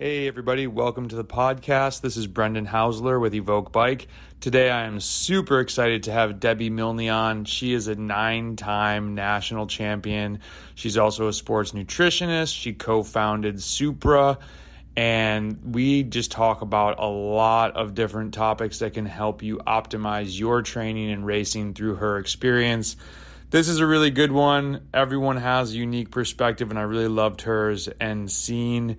Hey, everybody, welcome to the podcast. This is Brendan Housler with EVOQ.BIKE. Today, I am super excited to have Debbie Milne on. She is a nine time national champion. She's also a sports nutritionist. She co founded Supra, and we just talk about a lot of different topics that can help you optimize your training and racing through her experience. This is a really good one. Everyone has a unique perspective, and I really loved hers and seeing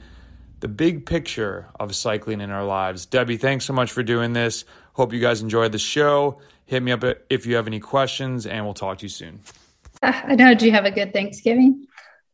the big picture of cycling in our lives. Debbie, thanks so much for doing this. Hope you guys enjoyed the show. Hit me up if you have any questions, and we'll talk to you soon. I know. Did you have a good Thanksgiving?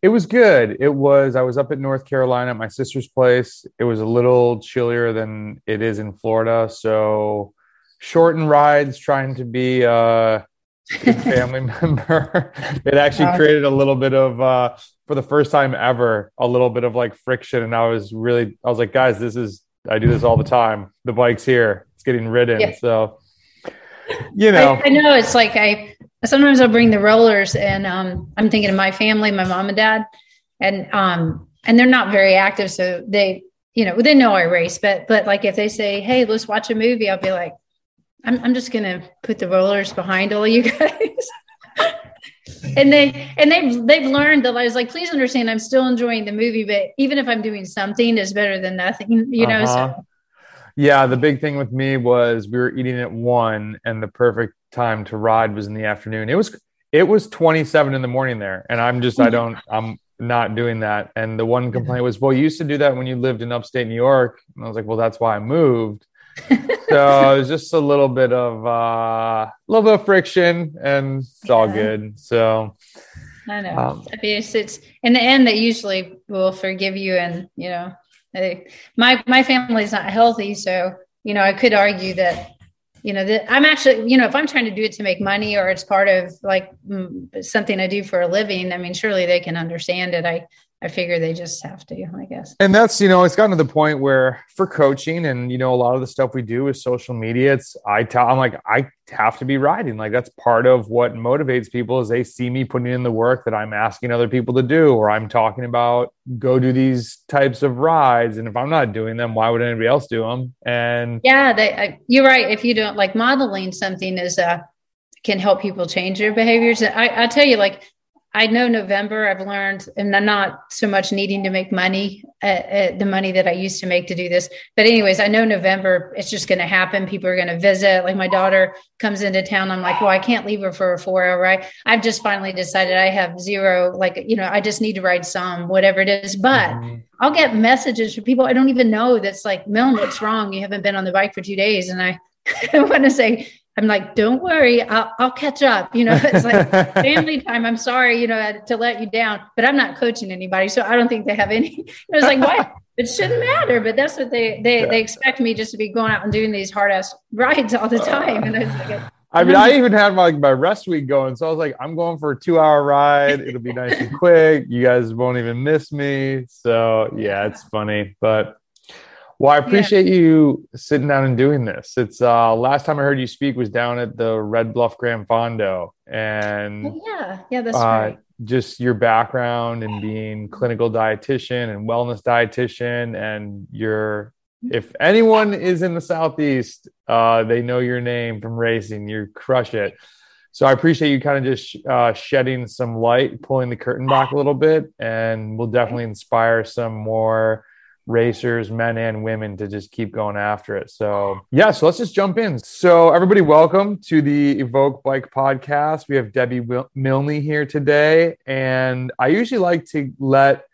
It was good. It was, I was up at North Carolina at my sister's place. It was a little chillier than it is in Florida. So, shortened rides, trying to be a good family member. it actually created a little bit of, uh, for the first time ever a little bit of like friction. And i was really i was like guys this is i do this all the time. The bike's here. It's getting ridden. Yeah. so you know. I, I, know. It's like i sometimes i'll bring the rollers and um, i'm thinking of my family my mom and dad. And um and they're not very active. So they you know they know i race. But but like if they say hey let's watch a movie i'll be like i'm, I'm just gonna put the rollers behind all you guys and they and they've they've learned that I was like, please understand, I'm still enjoying the movie, but even if I'm doing something, is better than nothing, you know. Uh-huh. So. Yeah, the big thing with me was we were eating at one, and the perfect time to ride was in the afternoon. It was it was 27 in the morning there, and I'm just I don't I'm not doing that. And the one complaint was, well, you used to do that when you lived in upstate New York, and I was like, well, that's why I moved so it was just a little bit of uh, a little bit of friction, and it's yeah. all good. So I know. Um, I mean, it's, it's in the end that usually will forgive you, and you know, I, my my family's not healthy, so you know, I could argue that you know that i'm actually you know if i'm trying to do it to make money or it's part of like something i do for a living i mean surely they can understand it i I figure they just have to, I guess. And that's, you know, it's gotten to the point where for coaching and, you know, a lot of the stuff we do with social media, it's, I tell, I'm like, I have to be riding. Like that's part of what motivates people is they see me putting in the work that I'm asking other people to do, or I'm talking about go do these types of rides. And if I'm not doing them, why would anybody else do them? And yeah, they, I, you're right. If you don't like modeling something is, uh, can help people change their behaviors. I, I tell you, like I know November, I've learned, and I'm not so much needing to make money, uh, uh, the money that I used to make to do this. But, anyways, I know November, it's just going to happen. People are going to visit. Like my daughter comes into town. I'm like, well, I can't leave her for a four hour ride. I've just finally decided I have zero, like, you know, I just need to ride some, whatever it is. But mm-hmm. I'll get messages from people I don't even know that's like, Milne, what's wrong? You haven't been on the bike for two days. And I, I want to say, I'm like, don't worry, I'll, I'll catch up. You know, it's like family time. I'm sorry, you know, to let you down, but I'm not coaching anybody, so I don't think they have any. It was like, what? It shouldn't matter, but that's what they they yeah. they expect me just to be going out and doing these hard ass rides all the uh, time. And I, like, I mean, I even had my like my rest week going, so I was like, I'm going for a two hour ride. It'll be nice and quick. You guys won't even miss me. So yeah, it's funny, but well, I appreciate yeah. you sitting down and doing this. It's uh last time I heard you speak was down at the Red Bluff Grand Fondo, and oh, yeah, yeah, that's uh, right. Just your background and being clinical dietitian and wellness dietitian, and your if anyone is in the southeast, uh, they know your name from racing. You crush it. So I appreciate you kind of just uh, shedding some light, pulling the curtain back a little bit, and we'll definitely inspire some more racers, men and women, to just keep going after it. So, yeah, so let's just jump in. So, everybody, welcome to the EVOQ.BIKE Podcast. We have Debbie Milne here today. And I usually like to let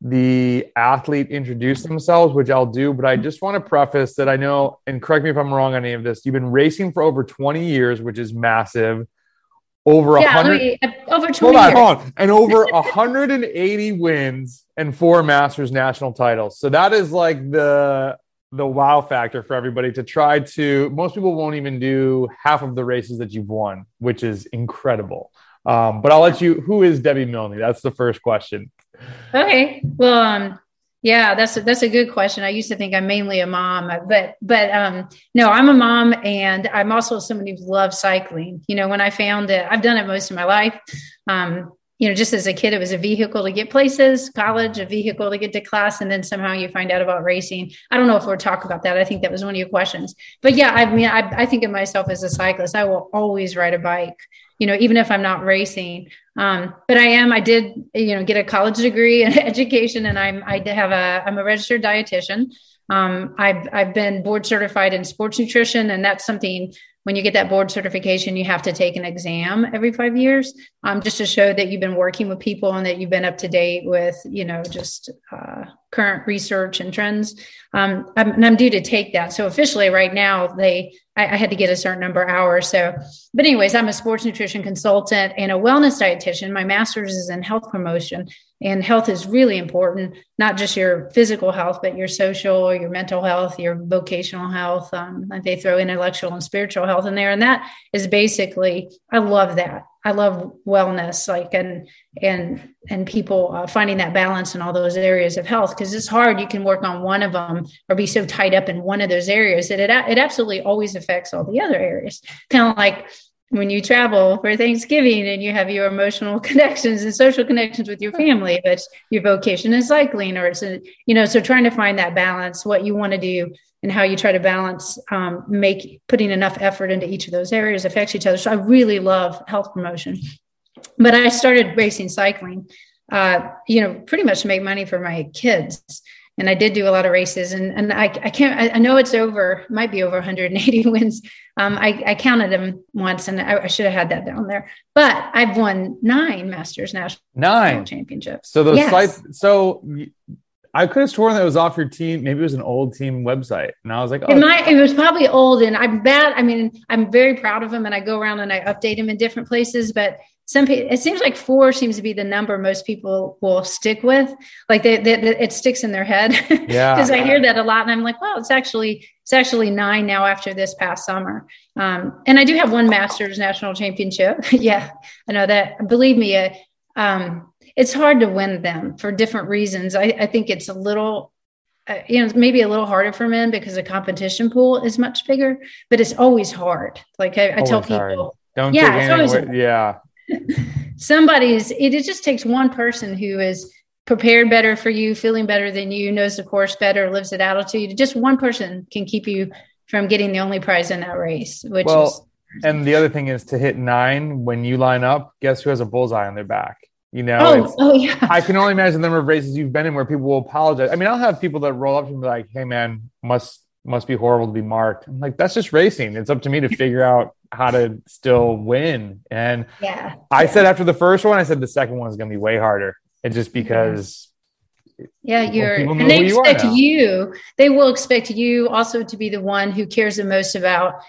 the athlete introduce themselves, which I'll do, but I just want to preface that I know, and correct me if I'm wrong on any of this, you've been racing for over 20 years, which is massive over a yeah, hundred over 20 hold on, hold on, and over 180 wins and four masters national titles. So that is like the the wow factor for everybody to try to most people won't even do half of the races that you've won which is incredible. Um, but i'll let you who is debbie milne? That's the first question. Okay well um yeah, that's a, that's a good question. I used to think I'm mainly a mom, but but um, no, I'm a mom, and I'm also someone who loves cycling. You know, when I found it, I've done it most of my life. Um, you know, just as a kid, it was a vehicle to get places, college, a vehicle to get to class, and then somehow you find out about racing. I don't know if we'll talk about that. I think that was one of your questions. But yeah, I mean, I, I think of myself as a cyclist. I will always ride a bike, you know, even if I'm not racing. Um, but I am, I did, you know, get a college degree in education, and I'm, I have a, I'm a registered dietitian. Um, I've, I've been board certified in sports nutrition, and that's something when you get that board certification, you have to take an exam every five years, um, just to show that you've been working with people and that you've been up to date with, you know, just uh, current research and trends. Um, I'm, and I'm due to take that. So officially, right now, they I, I, had to get a certain number of hours. So, but anyways, I'm a sports nutrition consultant and a wellness dietitian. My master's is in health promotion. And health is really important, not just your physical health, but your social, your mental health, your vocational health. Um, they throw intellectual and spiritual health in there. And that is basically, I love that. I love wellness, like, and, and, and people uh, finding that balance in all those areas of health. Cause it's hard. You can work on one of them or be so tied up in one of those areas that it, it absolutely always affects all the other areas. Kind of like when you travel for Thanksgiving and you have your emotional connections and social connections with your family, but your vocation is cycling, or it's a, you know, so trying to find that balance, what you want to do and how you try to balance, um, make putting enough effort into each of those areas affects each other. So I really love health promotion, but I started racing cycling, uh, you know, pretty much to make money for my kids and I did do a lot of races, and and I, I can't I, I know it's over, might be over 180 wins. Um, I, I counted them once, and I, I, should have had that down there. But I've won nine Masters National nine championships. So those yes. sites, so I could have sworn that it was off your team. Maybe it was an old team website, and I was like, "Oh, it, might, it was probably old." And I'm bad. I mean, I'm very proud of them, and I go around and I update them in different places. But some people it seems like four seems to be the number most people will stick with. Like they, they, they it sticks in their head. Yeah because i hear that a lot and i'm like well it's actually it's actually nine now after this past summer. Um, and i do have one masters national championship. Yeah i know that. Believe me uh, um, it's hard to win them for different reasons. I, I think it's a little uh, you know maybe a little harder for men because the competition pool is much bigger but it's always hard. Like i, I tell people hard. don't yeah, always, yeah somebody's it, it just takes one person who is prepared better for you feeling better than you knows the course better lives at altitude just one person can keep you from getting the only prize in that race which well, is and the other thing is to hit nine when you line up guess who has a bullseye on their back? You know oh, oh yeah. I can only imagine the number of races you've been in where people will apologize. I mean i'll have people that roll up to me like hey man must must be horrible to be marked. I'm like that's just racing. It's up to me to figure out how to still win. And yeah, I yeah. said after the first one, I said the second one is going to be way harder. And just because. Yeah, you're, and they expect you, you, they will expect you also to be the one who cares the most about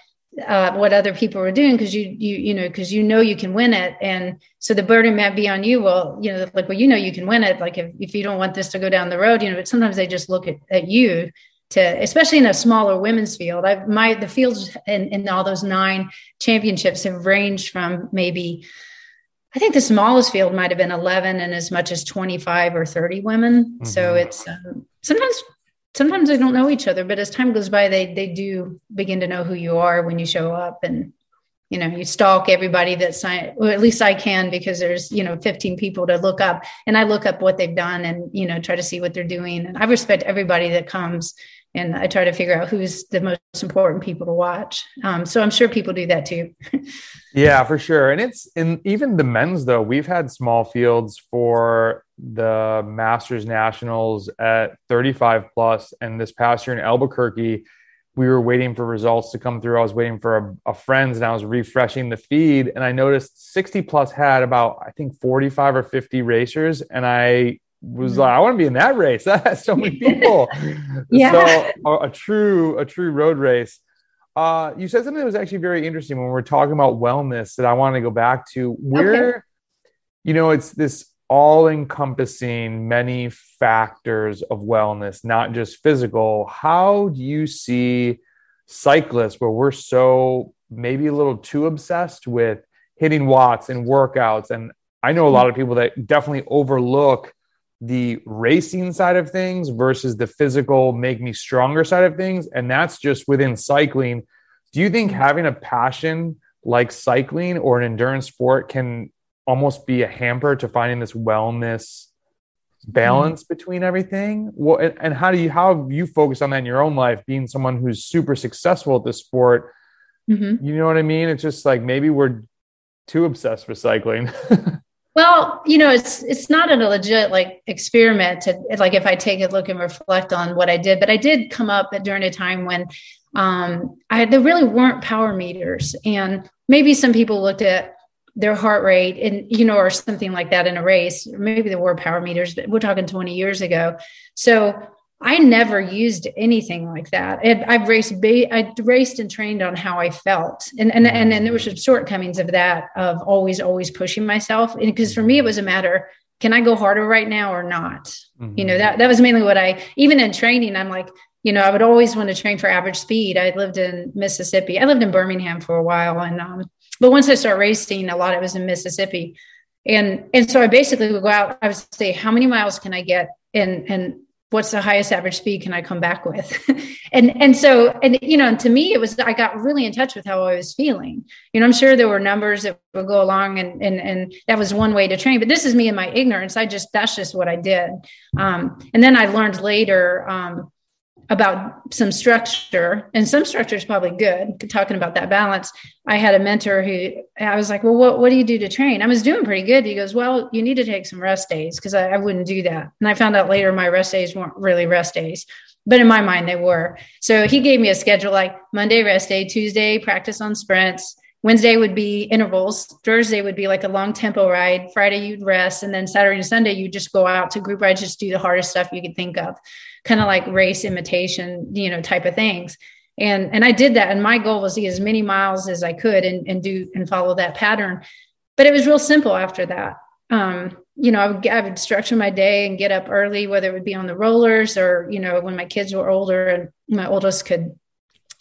uh, what other people are doing because you you you know because you know you can win it. And so the burden might be on you. Well you know like well you know you can win it. Like if, if you don't want this to go down the road you know but sometimes they just look at, at you to especially in a smaller women's field i my the fields in, in all those nine championships have ranged from maybe i think the smallest field might have been 11 and as much as 25 or 30 women mm-hmm. so it's um, sometimes sometimes they don't know each other but as time goes by they they do begin to know who you are when you show up and you know you stalk everybody that sign or at least i can because there's you know 15 people to look up and i look up what they've done and you know try to see what they're doing and i respect everybody that comes and I try to figure out who's the most important people to watch. Um, so I'm sure people do that too. yeah, for sure. And it's in even the men's though. We've had small fields for the Masters Nationals at 35 plus, and this past year in Albuquerque, we were waiting for results to come through. I was waiting for a, a friend's, and I was refreshing the feed, and I noticed 60 plus had about I think 45 or 50 racers, and I was like, I want to be in that race. That has so many people. yeah. So a, a, true, a true road race. Uh, you said something that was actually very interesting when we are talking about wellness that I want to go back to. Where, okay. you know, it's this all encompassing many factors of wellness, not just physical. How do you see cyclists where we're so maybe a little too obsessed with hitting watts and workouts? And I know a lot of people that definitely overlook the racing side of things versus the physical make me stronger side of things and that's just within cycling do you think having a passion like cycling or an endurance sport can almost be a hamper to finding this wellness balance mm-hmm. between everything? Well, and, and how do you how have you focused on that in your own life, being someone who's super successful at this sport? Mm-hmm. You know what I mean? It's just like maybe we're too obsessed with cycling. well, you know, it's it's not a legit like experiment to like if I take a look and reflect on what I did, but I did come up during a time when um, I there really weren't power meters, and maybe some people looked at their heart rate and you know or something like that in a race. Maybe there were power meters but we're talking 20 years ago. So i never used anything like that i've raced i raced and trained on how i felt and and and, and there were some shortcomings of that of always always pushing myself because for me it was a matter can i go harder right now or not mm-hmm. you know that that was mainly what i even in training i'm like you know, I would always want to train for average speed. I lived in Mississippi. I lived in Birmingham for a while, and um, but once I started racing, a lot it was in Mississippi. And and so I basically would go out, I would say, how many miles can I get? And and what's the highest average speed can I come back with? and and so and you know, to me it was I got really in touch with how I was feeling. You know, I'm sure there were numbers that would go along and and and that was one way to train, but this is me in my ignorance. I just that's just what I did. Um, and then I learned later um, about some structure and some structure is probably good talking about that balance. I had a mentor who i was like well what, what do you do to train? I was doing pretty good. He goes well you need to take some rest days because I, I wouldn't do that. And i found out later my rest days weren't really rest days but in my mind they were. So he gave me a schedule like monday rest day tuesday practice on sprints Wednesday would be intervals. Thursday would be like a long tempo ride. Friday you'd rest, and then Saturday and Sunday you just go out to group rides, just do the hardest stuff you could think of kind of like race imitation, you know, type of things. And and I did that. And my goal was to get as many miles as I could and, and do and follow that pattern. But it was real simple after that. Um, you know, I would, I would structure my day and get up early, whether it would be on the rollers or, you know, when my kids were older and my oldest could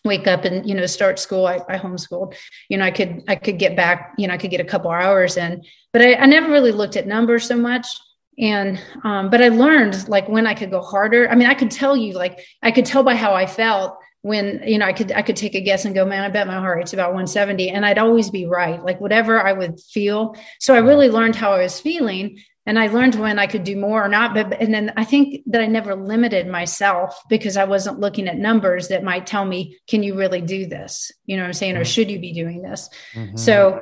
wake up and, you know, start school. I, I homeschooled, you know, I could, I could get back, you know, I could get a couple hours in, but I, I never really looked at numbers so much. And um, but i learned like when i could go harder. I mean i could tell you like i could tell by how i felt when you know i could i could take a guess and go man i bet my heart rate's about 170 and i'd always be right like whatever i would feel. So i really learned how i was feeling and i learned when i could do more or not but and then i think that i never limited myself because i wasn't looking at numbers that might tell me can you really do this you know what i'm saying or mm-hmm. should you be doing this mm-hmm. so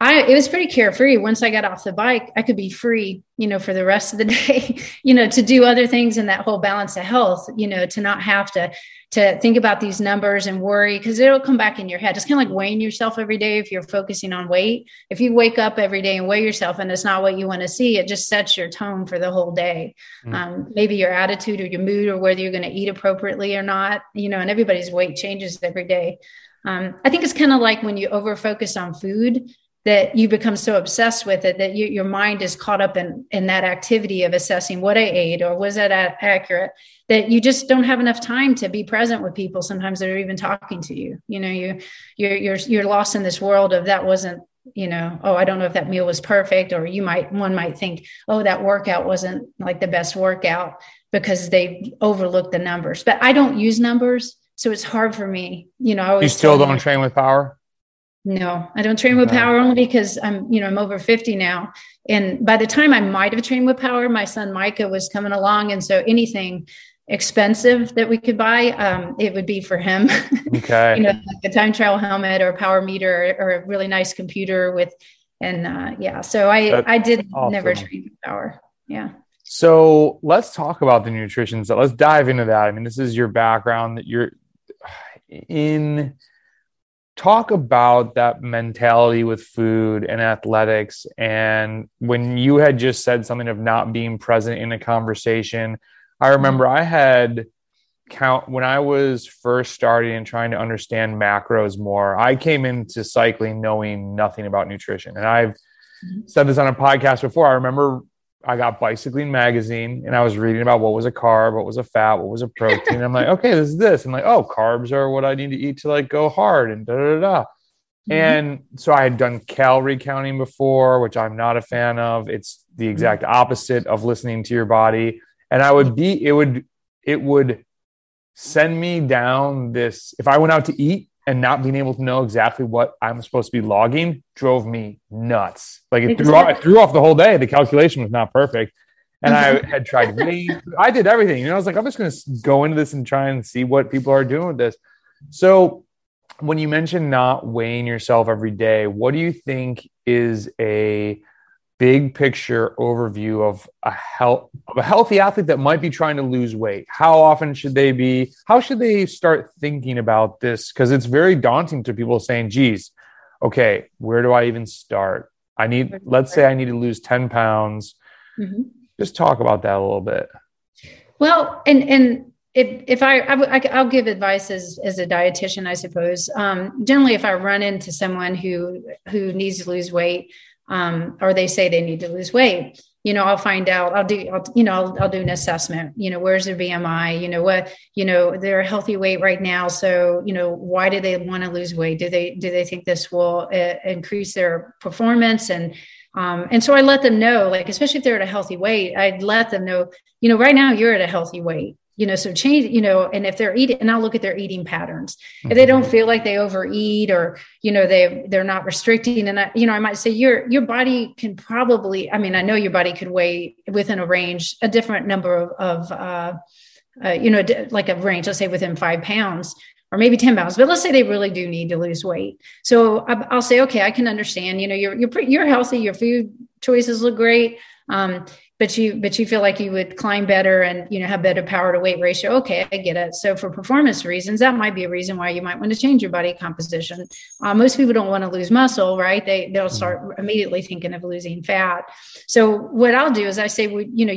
I it was pretty carefree. Once I got off the bike, I could be free, you know, for the rest of the day, you know, to do other things in that whole balance of health, you know, to not have to to think about these numbers and worry because it'll come back in your head. It's kind of like weighing yourself every day if you're focusing on weight. If you wake up every day and weigh yourself and it's not what you want to see, it just sets your tone for the whole day. Mm. Um, maybe your attitude or your mood or whether you're going to eat appropriately or not, you know, and everybody's weight changes every day. Um, I think it's kind of like when you over focus on food that you become so obsessed with it that you, your mind is caught up in in that activity of assessing what I ate or was that accurate that you just don't have enough time to be present with people sometimes that are even talking to you. You know you you're you're you're lost in this world of that wasn't you know oh i don't know if that meal was perfect or you might one might think oh that workout wasn't like the best workout because they overlooked the numbers. But i don't use numbers so it's hard for me. You know I always you still don't train with power? No, I don't train with power only because I'm, you know, I'm over 50 now. And by the time I might have trained with power, my son Micah was coming along. And so anything expensive that we could buy, um, it would be for him. Okay. you know, like a time trial helmet or a power meter or, or a really nice computer with, and uh, yeah, so I, That's I did awesome. never train with power. Yeah. So let's talk about the nutrition. So let's dive into that. I mean, this is your background that you're in talk about that mentality with food and athletics and when you had just said something of not being present in a conversation i remember i had count when i was first starting and trying to understand macros more i came into cycling knowing nothing about nutrition and i've mm-hmm. said this on a podcast before i remember I got Bicycling magazine and I was reading about what was a carb, what was a fat, what was a protein. I'm like, okay, this is this. I'm like, oh, carbs are what I need to eat to like go hard and da da da. Mm-hmm. And so I had done calorie counting before, which I'm not a fan of. It's the exact mm-hmm. opposite of listening to your body. And I would be, it would, it would send me down this. If I went out to eat and not being able to know exactly what I'm supposed to be logging drove me nuts. Like it Exactly. threw, off, it threw off the whole day. The calculation was not perfect. And I had tried weight. I did everything. You know, I was like, I'm just going to go into this and try and see what people are doing with this. So when you mention not weighing yourself every day, what do you think is a big picture overview of a health of a healthy athlete that might be trying to lose weight. How often should they be how should they start thinking about this? Because it's very daunting to people saying geez okay where do i even start? I need let's say i need to lose 10 pounds. Mhm. just talk about that a little bit. Well, and and if if I, I, I will give advice as as a dietitian, I suppose. Um, generally, if I run into someone who who needs to lose weight, um, or they say they need to lose weight, you know, I'll find out. I'll do, I'll, you know, I'll, I'll do an assessment. You know, where's their BMI? You know, what, you know, they're a healthy weight right now. So, you know, why do they want to lose weight? Do they do they think this will uh, increase their performance and um, and so I let them know, like, especially if they're at a healthy weight, I'd let them know, you know, right now you're at a healthy weight, you know, so change, you know, and if they're eating, and I'll look at their eating patterns. If they don't feel like they overeat or, you know, they, they're not restricting. And I, you know, I might say your, your body can probably, I mean, I know your body could weigh within a range, a different number of, of uh, uh, you know, like a range, let's say within five pounds or maybe 10 pounds, but let's say they really do need to lose weight. So I- I'll say, okay, I can understand, you know, you're, you're pretty, you're healthy, your food choices look great. Um, but you, but you feel like you would climb better and, you know, have better power to weight ratio. Okay. I get it. So for performance reasons, that might be a reason why you might want to change your body composition. Uh, most people don't want to lose muscle, right? They, they'll start immediately thinking of losing fat. So what I'll do is I say, well, you know,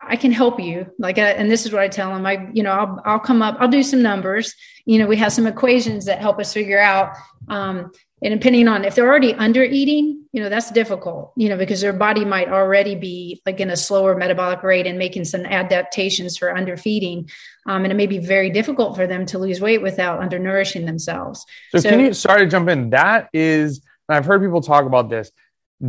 I can help you. Like, uh, and this is what I tell them. I, you know, I'll, I'll come up, I'll do some numbers. You know, we have some equations that help us figure out. Um, and depending on if they're already under eating, you know, that's difficult, you know, because their body might already be like in a slower metabolic rate and making some adaptations for underfeeding. Um, and it may be very difficult for them to lose weight without undernourishing themselves. so, So- can you sorry to jump in that is i've heard people talk about this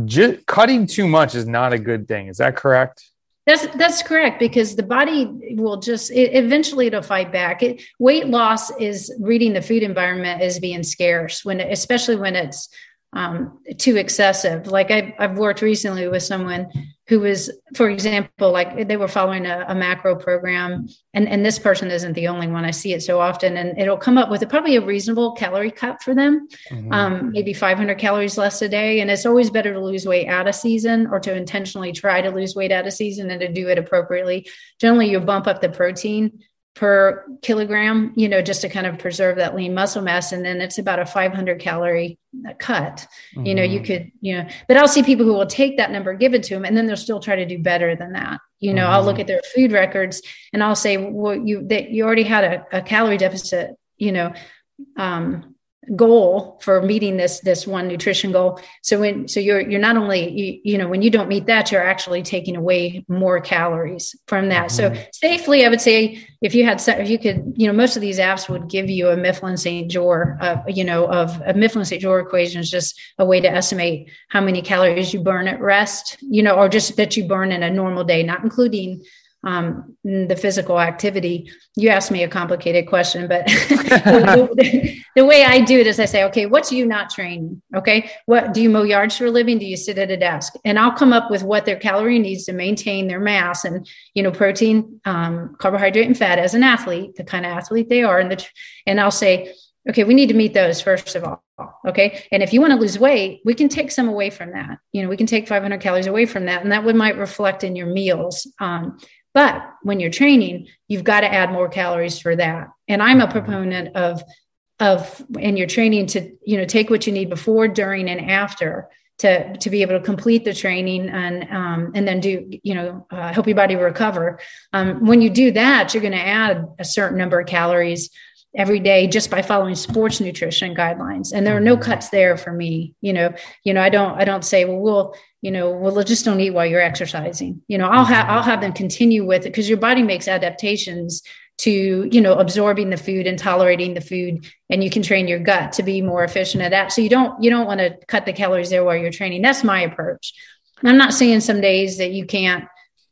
just cutting too much is not a good thing is that correct That's that's correct because the body will just it, eventually it'll fight back. It, weight loss is reading the food environment as being scarce when, especially when it's um, too excessive. Like I, I've worked recently with someone who was, for example, like they were following a, a macro program, and and this person isn't the only one. I see it so often, and it'll come up with a, probably a reasonable calorie cut for them Mhm. um, maybe 500 calories less a day. And it's always better to lose weight out of season or to intentionally try to lose weight out of season and to do it appropriately. Generally, you bump up the protein per kilogram, you know, just to kind of preserve that lean muscle mass. And then it's about a 500 calorie cut. You know, you Mhm. could, you know, but I'll see people who will take that number, give it to them, and then they'll still try to do better than that. You know, I'll look Mhm. at their food records and I'll say, well, you that you already had a, a calorie deficit, you know, um, goal for meeting this this one nutrition goal so when so you're you're not only you, you know when you don't meet that you're actually taking away more calories from that so Mhm. safely i would say if you had if you could you know most of these apps would give you a Mifflin St Jeor uh, you know of a Mifflin St Jeor equation is just a way to estimate how many calories you burn at rest you know or just that you burn in a normal day not including um, the physical activity. You asked me a complicated question, but the, the way I do it is I say, okay, what's you not training? Okay. What do you mow yards for a living? Do you sit at a desk? And I'll come up with what their calorie needs to maintain their mass and, you know, protein, um, carbohydrate and fat as an athlete, the kind of athlete they are. And the, and I'll say, okay, we need to meet those first of all. Okay. And if you want to lose weight, we can take some away from that. You know, we can take 500 calories away from that. And that would might reflect in your meals. Um, but when you're training, you've got to add more calories for that. And I'm a proponent of, of, and you're training to, you know, take what you need before, during, and after to, to be able to complete the training and, um, and then do, you know, uh, help your body recover. Um, when you do that, you're going to add a certain number of calories every day just by following sports nutrition guidelines. And there are no cuts there for me you know. You know i don't i don't say well we'll you know well just don't eat while you're exercising. You know i'll have i'll have them continue with it because your body makes adaptations to you know absorbing the food and tolerating the food and you can train your gut to be more efficient at that. So you don't you don't want to cut the calories there while you're training. That's my approach. I'm not saying some days that you can't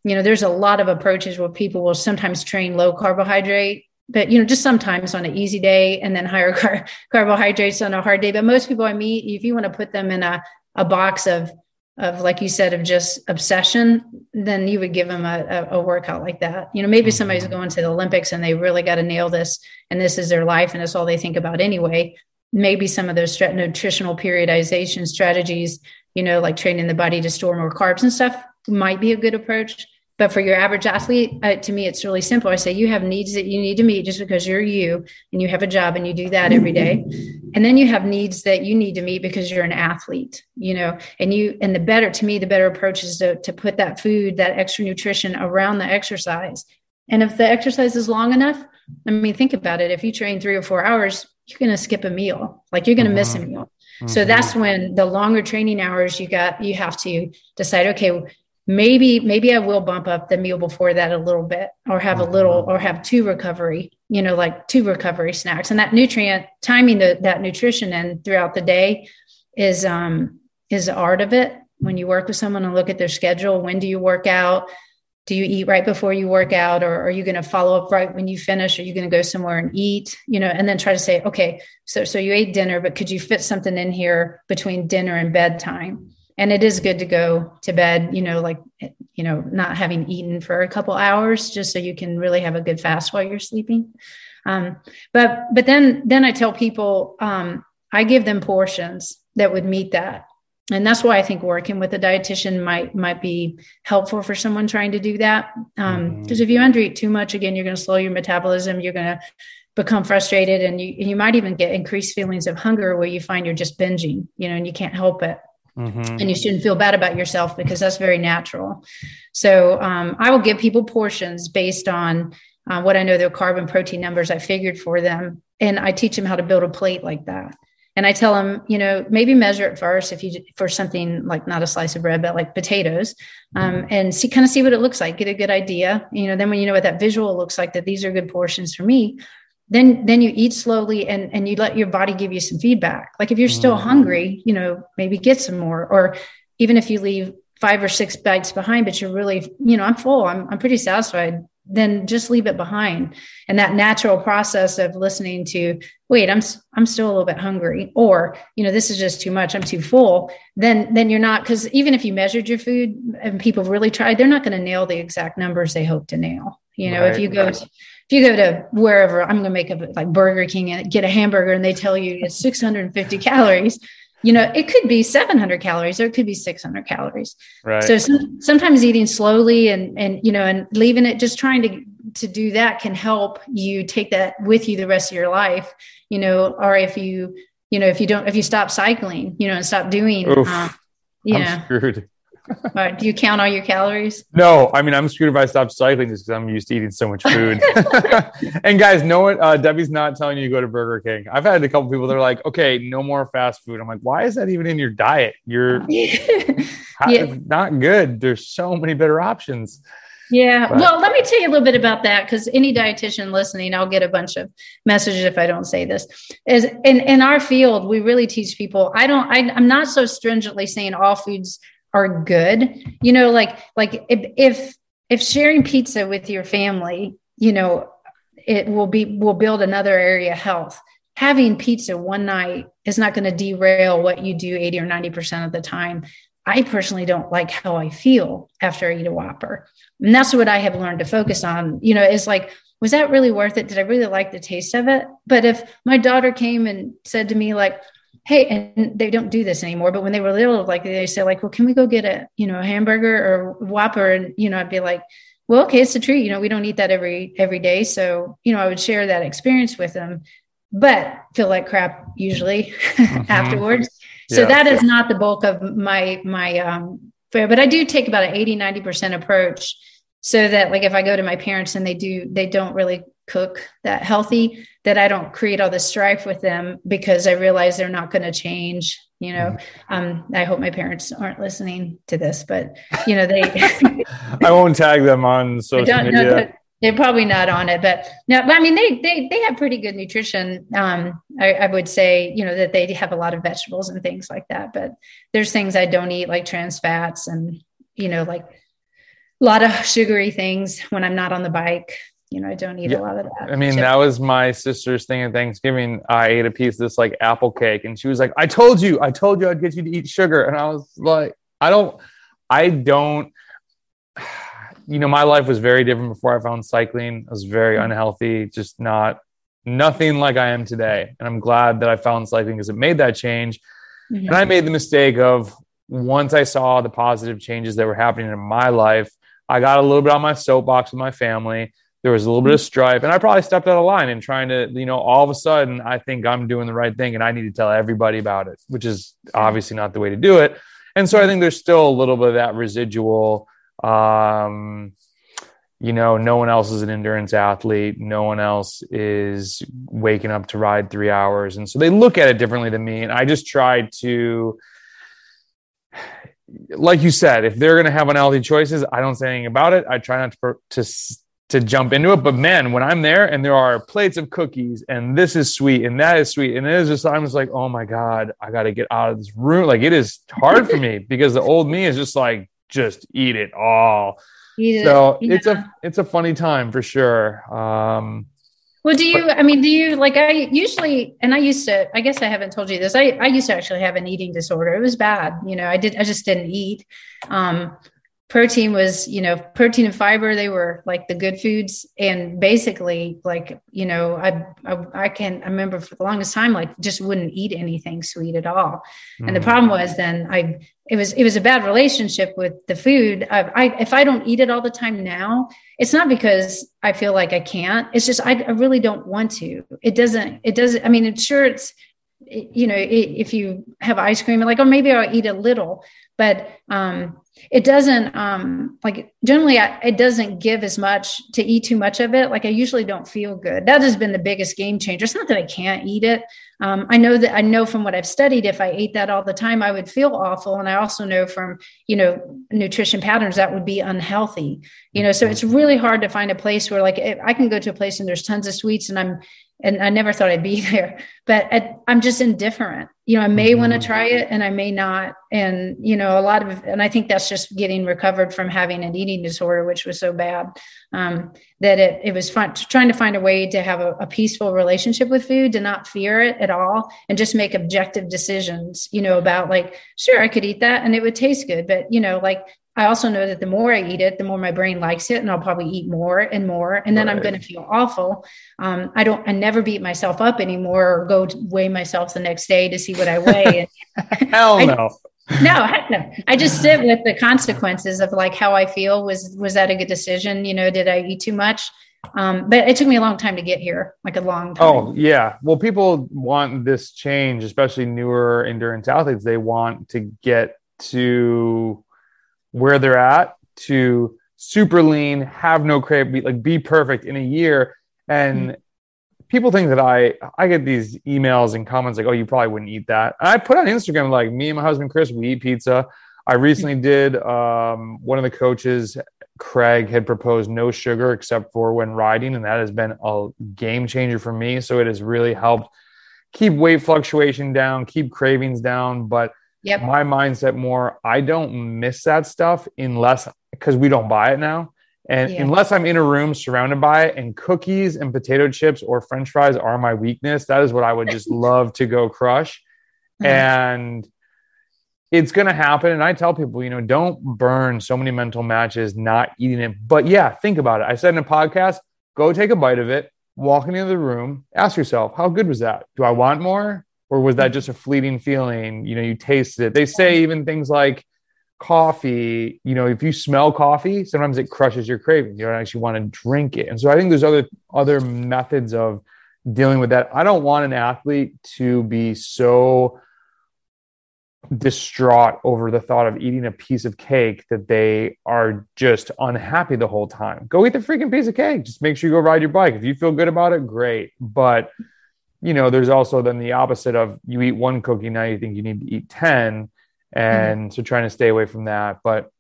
you know there's a lot of approaches where people will sometimes train low carbohydrate but you know, just sometimes on an easy day and then higher car- carbohydrates on a hard day. But most people I meet, if you want to put them in a, a box of of like you said of just obsession then you would give them a, a, workout like that you know maybe somebody's mm-hmm. going to the olympics and they really got to nail this and this is their life and it's all they think about anyway maybe some of those nutritional periodization strategies you know like training the body to store more carbs and stuff might be a good approach but for your average athlete, uh, to me, it's really simple. I say you have needs that you need to meet just because you're you and you have a job and you do that every day. And then you have needs that you need to meet because you're an athlete, you know, and you, and the better, to me, the better approach is to, to put that food, that extra nutrition around the exercise. And if the exercise is long enough, I mean, think about it. If you train three or four hours, you're going to skip a meal, like you're going to miss a mm-hmm. meal. Mm-hmm. So that's when the longer training hours you got, you have to decide, okay, maybe maybe i will bump up the meal before that a little bit or have a little mm-hmm. or have two recovery you know like two recovery snacks. And that nutrient timing the, that nutrition in throughout the day is um is the art of it. When you work with someone and look at their schedule when do you work out? Do you eat right before you work out? Or are you going to follow up right when you finish? Are you going to go somewhere and eat? You know and then try to say okay so so you ate dinner but could you fit something in here between dinner and bedtime and it is good to go to bed you know like you know not having eaten for a couple hours just so you can really have a good fast while you're sleeping. Um, but but then then i tell people um, i give them portions that would meet that. And that's why i think working with a dietitian might might be helpful for someone trying to do that. Because um, mm-hmm. if you undereat too much again you're going to slow your metabolism you're going to become frustrated and you you might even get increased feelings of hunger where you find you're just binging you know and you can't help it Mm-hmm. And you shouldn't feel bad about yourself because that's very natural. So um, I will give people portions based on uh, what I know their carbon protein numbers I figured for them. And I teach them how to build a plate like that. And I tell them, you know, maybe measure it first if you for something like not a slice of bread, but like potatoes, um, mm-hmm. and see kind of see what it looks like. Get a good idea. You know, then when you know what that visual looks like, that these are good portions for me, then then you eat slowly and and you let your body give you some feedback like if you're still mm-hmm. hungry you know maybe get some more or even if you leave five or six bites behind but you're really you know i'm full i'm, I'm pretty satisfied then just leave it behind and that natural process of listening to wait i'm i'm still a little bit hungry or you know this is just too much i'm too full then then you're not because even if you measured your food and people really tried they're not going to nail the exact numbers they hope to nail you know right, if you go right. If you go to wherever I'm going to make a like Burger King and get a hamburger and they tell you it's 650 calories, you know, it could be 700 calories or it could be 600 calories. Right. So some, sometimes eating slowly and, and, you know, and leaving it, just trying to, to do that can help you take that with you the rest of your life, you know, or if you, you know, if you don't, if you stop cycling, you know, and stop doing, Oof, uh, yeah. Do you count all your calories? No, I mean I'm screwed if I stop cycling just because I'm used to eating so much food. and guys, know what? Uh, Debbie's not telling you to go to Burger King. I've had a couple people that are like, "Okay, no more fast food." I'm like, "Why is that even in your diet? You're yeah. not good. There's so many better options." Yeah. But. Well, let me tell you a little bit about that because any dietitian listening, I'll get a bunch of messages if I don't say this. Is in in our field, we really teach people. I don't. I, I'm not so stringently saying all foods are good. You know like like if if if sharing pizza with your family you know it will be will build another area of health. Having pizza one night is not going to derail what you do 80 or 90% of the time. I personally don't like how i feel after i eat a whopper. And that's what i have learned to focus on. You know is like was that really worth it? Did i really like the taste of it? But if my daughter came and said to me like hey and they don't do this anymore. But when they were little like they say like well can we go get a you know a hamburger or whopper? And you know i'd be like well okay it's a treat. You know we don't eat that every every day. So you know i would share that experience with them but feel like crap usually mm-hmm. afterwards. So yeah. that is not the bulk of my my um fare but i do take about an 80 90% approach so that like if i go to my parents and they do they don't really cook that healthy that I don't create all the strife with them because I realize they're not going to change. You know, mm-hmm. um, I hope my parents aren't listening to this, but you know, they. I won't tag them on social media. they're probably not on it, but no, but I mean, they they they have pretty good nutrition. Um, I, I would say, you know, that they have a lot of vegetables and things like that. But there's things I don't eat, like trans fats, and you know, like a lot of sugary things when I'm not on the bike you know, I don't eat yeah. a lot of that. I mean, chip. that was my sister's thing at Thanksgiving. I ate a piece of this like apple cake and she was like, I told you, I told you I'd get you to eat sugar. And I was like, I don't, I don't, you know, my life was very different before I found cycling. I was very mm-hmm. unhealthy, just not, nothing like I am today. And I'm glad that I found cycling because it made that change. Mm-hmm. And I made the mistake of once I saw the positive changes that were happening in my life, I got a little bit on my soapbox with my family. There was a little bit of strife, and I probably stepped out of line and trying to, you know, all of a sudden, I think I'm doing the right thing and I need to tell everybody about it, which is obviously not the way to do it. And so I think there's still a little bit of that residual. Um, you know, no one else is an endurance athlete. No one else is waking up to ride three hours. And so they look at it differently than me. And I just try to, like you said, if they're going to have unhealthy choices, I don't say anything about it. I try not to, to, to jump into it. But man, when I'm there and there are plates of cookies and this is sweet and that is sweet, and it is just, I'm just like, oh my God, I got to get out of this room. Like it is hard for me because the old me is just like, just eat it all. Eat so it, it's a, it's a funny time for sure. Um, well, do you, I mean, do you like, I usually, and I used to, I guess I haven't told you this. I, I used to actually have an eating disorder. It was bad. You know, I did, I just didn't eat. Um, protein was you know protein and fiber they were like the good foods and basically like you know I, I i, can I remember for the longest time like just wouldn't eat anything sweet at all mm. and the mm. problem was then i it was it was a bad relationship with the food I, I if i don't eat it all the time now it's not because i feel like i can't it's just i, I really don't want to it doesn't it doesn't i mean it's sure it's you know if you have ice cream like oh maybe i'll eat a little but um it doesn't um like generally I, it doesn't give as much to eat too much of it. Like i usually don't feel good. That has been the biggest game changer. It's not that i can't eat it. Um, i know that i know from what i've studied if i ate that all the time i would feel awful. And i also know from you know nutrition patterns that would be unhealthy. You know so it's really hard to find a place where like i can go to a place and there's tons of sweets and i'm and I never thought I'd be there, but I, am just indifferent. You know, I may mm-hmm. want to try it and I may not. And, you know, a lot of, and I think that's just getting recovered from having an eating disorder, which was so bad um, that it, it was fun trying to find a way to have a, a, peaceful relationship with food, to not fear it at all and just make objective decisions, you know, about like, sure, I could eat that and it would taste good. But, you know, like I also know that the more I eat it, the more my brain likes it, and I'll probably eat more and more, and then right. I'm going to feel awful. Um, I don't, I never beat myself up anymore, or go weigh myself the next day to see what I weigh. Hell no. no, heck no. I just sit with the consequences of like how I feel. Was was that a good decision? You know, did I eat too much? Um, but it took me a long time to get here, like a long time. Oh yeah. Well, people want this change, especially newer endurance athletes. They want to get to where they're at to super lean, have no crave, be, like be perfect in a year. And mm-hmm. people think that I I get these emails and comments like, "Oh, you probably wouldn't eat that." And I put on Instagram like, "Me and my husband Chris, we eat pizza." I recently mm-hmm. did. Um, one of the coaches, Craig, had proposed no sugar except for when riding, and that has been a game changer for me. So it has really helped keep weight fluctuation down, keep cravings down, but Yep. My mindset more, I don't miss that stuff unless because we don't buy it now. And yeah. unless I'm in a room surrounded by it and cookies and potato chips or french fries are my weakness, that is what I would just love to go crush. Mm-hmm. And it's going to happen. And I tell people, you know, don't burn so many mental matches not eating it. But yeah, think about it. I said in a podcast, go take a bite of it, walk into the room, ask yourself, how good was that? Do I want more? Or was that just a fleeting feeling? You know you tasted it. They say even things like coffee you know if you smell coffee sometimes it crushes your craving. You don't actually want to drink it. And so i think there's other other methods of dealing with that. I don't want an athlete to be so distraught over the thought of eating a piece of cake that they are just unhappy the whole time. Go eat the freaking piece of cake. Just make sure you go ride your bike. If you feel good about it great. But you know, there's also then the opposite of you eat one cookie, now you think you need to eat 10. And mm-hmm. so trying to stay away from that. But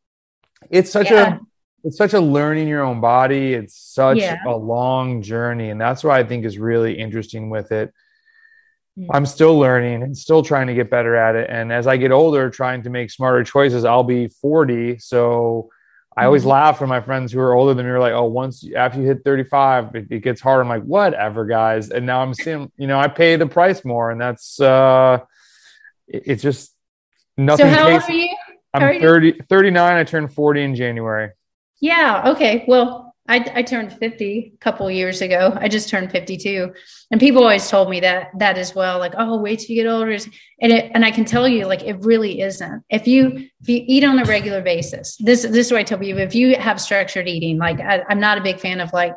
it's such yeah. a it's such a learning your own body. It's such yeah. a long journey. And that's what I think is really interesting with it. Mm-hmm. I'm still learning and still trying to get better at it. And as I get older, trying to make smarter choices, I'll be 40. So I always mm-hmm. laugh when my friends who are older than me are like, "Oh, once after you hit 35, it, it, gets harder." I'm like, "Whatever, guys." And now I'm seeing, you know, I pay the price more, and that's uh, it, it's just nothing. So how old are you? I'm are 30, you? 39. I turned 40 in January. Yeah. Okay. Well, I, I turned 50 a couple years ago. I just turned 52. And people always told me that that as well. Like, oh, wait till you get older. And it, and I can tell you, like, it really isn't. If you if you eat on a regular basis, this this is what I tell you. If you have structured eating, like I, I'm not a big fan of like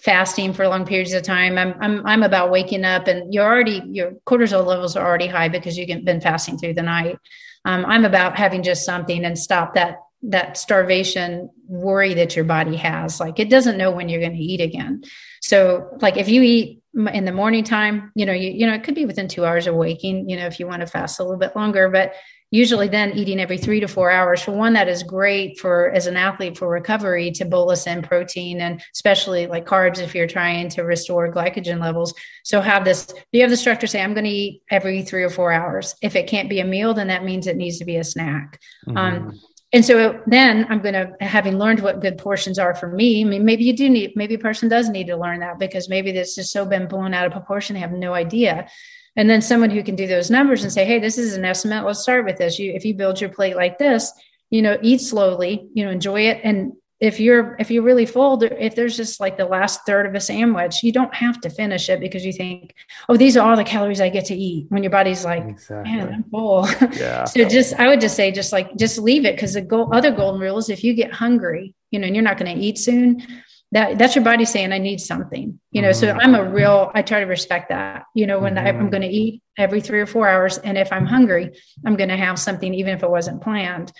fasting for long periods of time. I'm I'm I'm about waking up and you're already your cortisol levels are already high because you've been fasting through the night. Um, I'm about having just something and stop that that starvation worry that your body has like it doesn't know when you're going to eat again. So like if you eat in the morning time you know you, you know it could be within two hours of waking you know if you want to fast a little bit longer but usually then eating every three to four hours for one that is great for as an athlete for recovery to bolus in protein and especially like carbs if you're trying to restore glycogen levels. So have this you have the structure say i'm going to eat every three or four hours. If it can't be a meal then that means it needs to be a snack. Um, mm-hmm. um, and so then i'm going to having learned what good portions are for me i mean maybe you do need maybe a person does need to learn that because maybe this has so been blown out of proportion they have no idea. And then someone who can do those numbers and say hey this is an estimate. Let's start with this. You if you build your plate like this you know eat slowly you know enjoy it and if you're if you're really full if there's just like the last third of a sandwich you don't have to finish it because you think oh these are all the calories i get to eat when your body's like exactly. man i'm full yeah so just i would just say just like just leave it because the goal, other golden rule is if you get hungry you know and you're not going to eat soon that that's your body saying i need something you know mm-hmm. so i'm a real i try to respect that you know when mm-hmm. I, i'm going to eat every three or four hours and if i'm hungry i'm going to have something even if it wasn't planned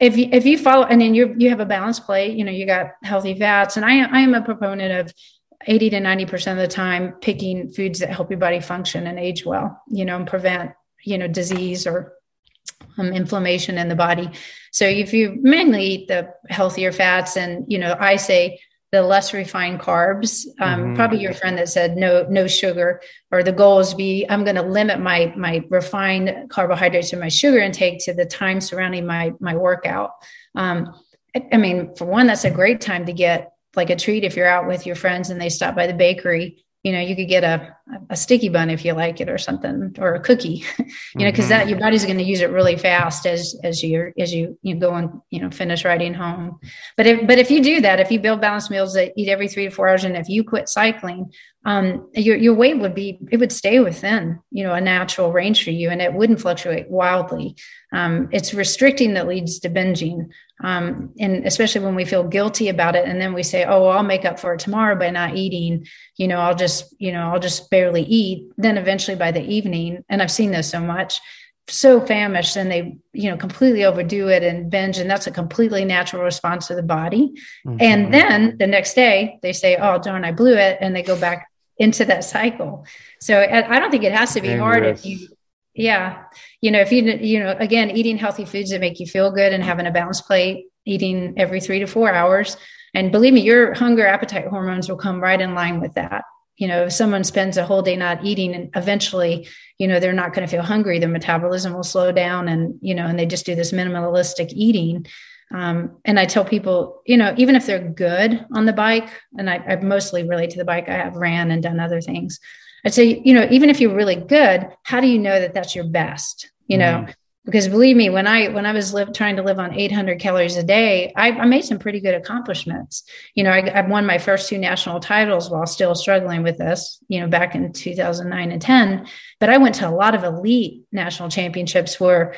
if you if you follow and then you you have a balanced plate, you know, you got healthy fats. And I I am a proponent of 80 to 90% of the time picking foods that help your body function and age well, you know, and prevent, you know, disease or um, inflammation in the body. So if you mainly eat the healthier fats and, you know, I say the less refined carbs. Um, mm-hmm. Probably your friend that said no no sugar, or the goal is be I'm going to limit my my refined carbohydrates and my sugar intake to the time surrounding my my workout. Um, I, I mean, for one, that's a great time to get like a treat if you're out with your friends and they stop by the bakery you know you could get a, a sticky bun if you like it or something or a cookie you know because that mm-hmm. your body's going to use it really fast as as you as you you go and you know finish riding home but if but if you do that if you build balanced meals that eat every three to four hours and if you quit cycling um, your, your weight would be it would stay within you know a natural range for you and it wouldn't fluctuate wildly um, it's restricting that leads to binging um, and especially when we feel guilty about it and then we say oh well, i'll make up for it tomorrow by not eating you know i'll just you know i'll just barely eat then eventually by the evening and i've seen this so much so famished and they you know completely overdo it and binge and that's a completely natural response to the body mm-hmm. and then the next day they say oh darn i blew it and they go back into that cycle. So I don't think it has to be Dangerous. hard if you, yeah, you know, if you, you know, again, eating healthy foods that make you feel good and having a balanced plate, eating every three to four hours. And believe me, your hunger appetite hormones will come right in line with that. You know, if someone spends a whole day not eating and eventually, you know, they're not going to feel hungry, their metabolism will slow down and, you know, and they just do this minimalistic eating um, and I tell people, you know, even if they're good on the bike, and I, I mostly relate to the bike, I have ran and done other things. I'd say, you know, even if you're really good, how do you know that that's your best? You know, mm. because believe me, when I when I was live, trying to live on 800 calories a day, I, I made some pretty good accomplishments. You know, I, I won my first two national titles while still struggling with this. You know, back in 2009 and 10, but I went to a lot of elite national championships where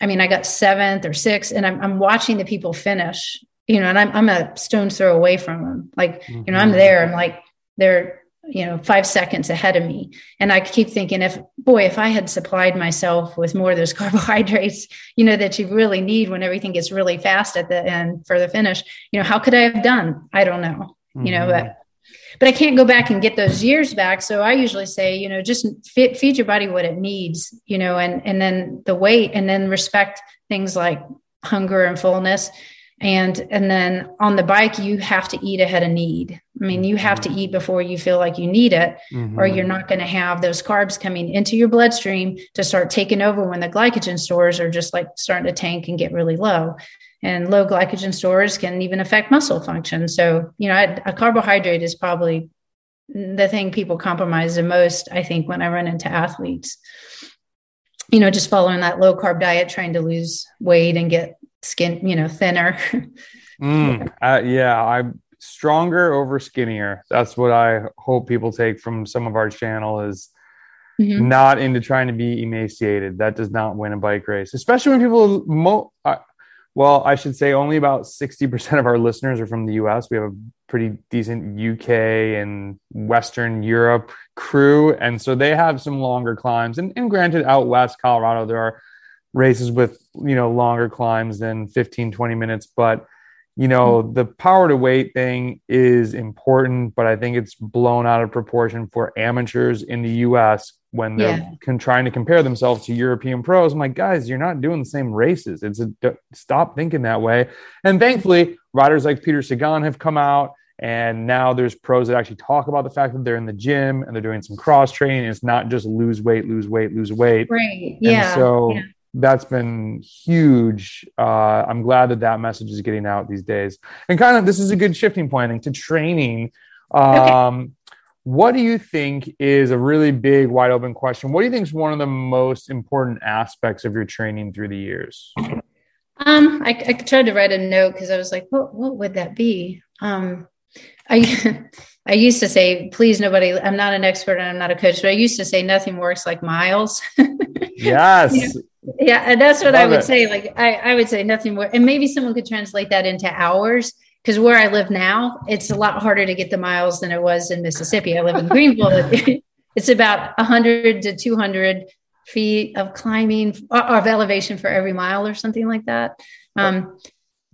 I mean, I got seventh or sixth, and I'm, I'm watching the people finish, you know, and I'm, I'm a stone's throw away from them. Like, mm-hmm. you know, I'm mm-hmm. there, I'm like, they're, you know, five seconds ahead of me. And I keep thinking, if, boy, if I had supplied myself with more of those carbohydrates, you know, that you really need when everything gets really fast at the end for the finish, you know, how could I have done? I don't know, mm-hmm. you know, but mm-hmm but I can't go back and get those years back. So I usually say, you know, just fit, feed your body what it needs, you know, and and then the weight, and then respect things like hunger and fullness. And and then on the bike, you have to eat ahead of need. I mean, you have to eat before you feel like you need it, mm-hmm. or you're not going to have those carbs coming into your bloodstream to start taking over when the glycogen stores are just like starting to tank and get really low. and low glycogen stores can even affect muscle function. So, you know, a carbohydrate is probably the thing people compromise the most, I think, when I run into athletes. You know, just following that low carb diet, trying to lose weight and get skin, you know, thinner. mm, uh, yeah, I'm stronger over skinnier. That's what I hope people take from some of our channel is mm-hmm. not into trying to be emaciated. That does not win a bike race, especially when people mo- uh, well, I should say only about 60% of our listeners are from the US. We have a pretty decent UK and Western Europe crew. And so they have some longer climbs. And, and granted, out west, Colorado, there are races with, you know, longer climbs than 15, 20 minutes. But you know, hmm. the power to weight thing is important, but I think it's blown out of proportion for amateurs in the US when they're yeah. con- trying to compare themselves to European pros. I'm like, guys, you're not doing the same races. It's a d- stop thinking that way. And thankfully, riders like Peter Sagan have come out. And now there's pros that actually talk about the fact that they're in the gym and they're doing some cross training. It's not just lose weight, lose weight, lose weight. Right. Yeah. And so yeah that's been huge. Uh, I'm glad that that message is getting out these days. And kind of this is a good shifting point to training. Um, okay. What do you think is a really big, wide open question? What do you think is one of the most important aspects of your training through the years? Um, I, I tried to write a note because I was like, what, what would that be? Um, I, I used to say, please, nobody, I'm not an expert and I'm not a coach, but I used to say nothing works like miles. yes. you know? Yeah, and that's what Love I would it. say. Like I, I would say nothing more. And maybe someone could translate that into hours. Because where I live now, it's a lot harder to get the miles than it was in Mississippi. I live in Greenville. it's about 100 to 200 feet of climbing uh, of elevation for every mile or something like that. Um,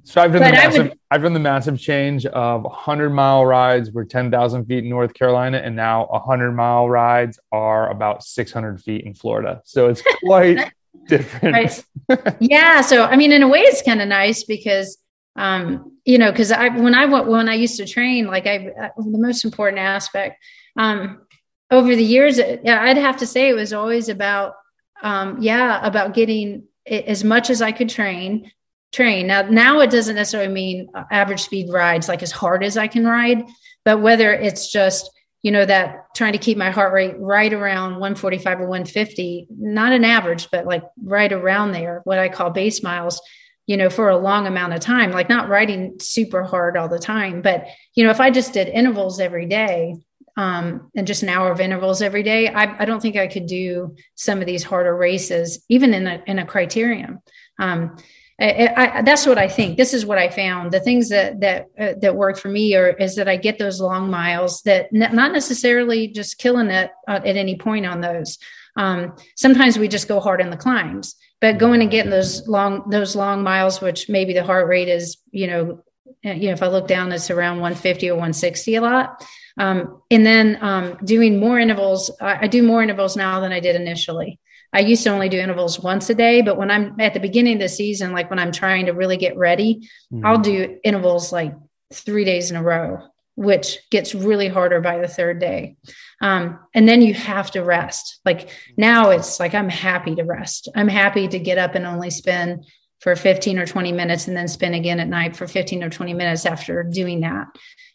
so I've done, the massive, would, I've done the massive change of 100 mile rides were 10,000 feet in North Carolina, and now 100 mile rides are about 600 feet in Florida. So it's quite different. Right. yeah. So, I mean, in a way, it's kind of nice because, um, you know, because I when I went when I used to train, like I uh, the most important aspect um, over the years, yeah, I'd have to say it was always about, um, yeah, about getting as much as I could train. Train now. Now it doesn't necessarily mean average speed rides like as hard as I can ride, but whether it's just you know that trying to keep my heart rate right around 145 or 150 not an average but like right around there what i call base miles you know for a long amount of time like not riding super hard all the time but you know if i just did intervals every day um, and just an hour of intervals every day I, I don't think i could do some of these harder races even in a in a criterium um, I, I, that's what I think. This is what I found. The things that that uh, that work for me are is that I get those long miles that not necessarily just killing it uh, at any point on those. Um, sometimes we just go hard in the climbs, but going and getting those long those long miles, which maybe the heart rate is you know uh, you know if I look down, it's around 150 or 160 a lot. Um, and then um, doing more intervals. I, I do more intervals now than I did initially. I used to only do intervals once a day, but when I'm at the beginning of the season, like when I'm trying to really get ready, mm-hmm. I'll do intervals like three days in a row, which gets really harder by the third day. Um, and then you have to rest. Like now it's like I'm happy to rest. I'm happy to get up and only spin for 15 or 20 minutes and then spin again at night for 15 or 20 minutes after doing that.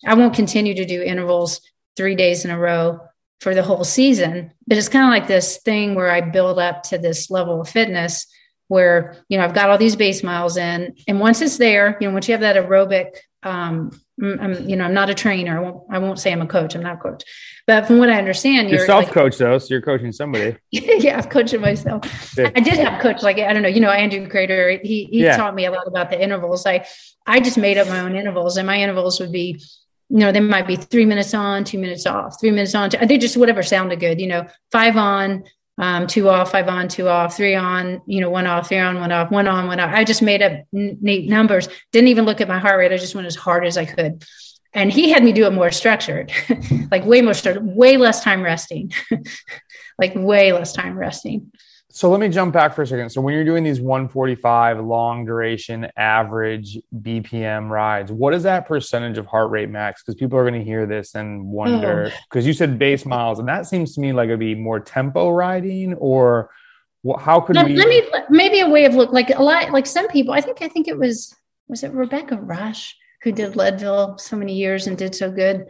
I won't continue to do intervals three days in a row for the whole season. But it's kind of like this thing where I build up to this level of fitness where, you know, I've got all these base miles in. And once it's there, you know, once you have that aerobic, um, Mm, I'm, you know, I'm not a trainer. I won't, I won't say I'm a coach. I'm not a coach. But from what I understand, you're, you're self coach like, though. So you're coaching somebody. yeah, I'm coaching myself. Yeah. I did have coach, like, I don't know, you know, Andrew Crater, he, he yeah. taught me a lot about the intervals. I, I just made up my own intervals and my intervals would be you know, they might be three minutes on, two minutes off, three minutes on. Two, they just whatever sounded good, you know, five on, um, two off, five on, two off, three on, you know, one off, three on, one off, one on, one off. I just made up neat numbers. Didn't even look at my heart rate. I just went as hard as I could. And he had me do it more structured, like way more structured, way less time resting, like way less time resting. So let me jump back for a second. So when you're doing these 145 long duration average BPM rides, what is that percentage of heart rate max? Because people are going to hear this and wonder. Hmm. Because oh. you said base miles, and that seems to me like it'd be more tempo riding, or how could let, we? Let me maybe a way of look like a lot like some people. I think I think it was was it Rebecca Rusch who did Leadville so many years and did so good?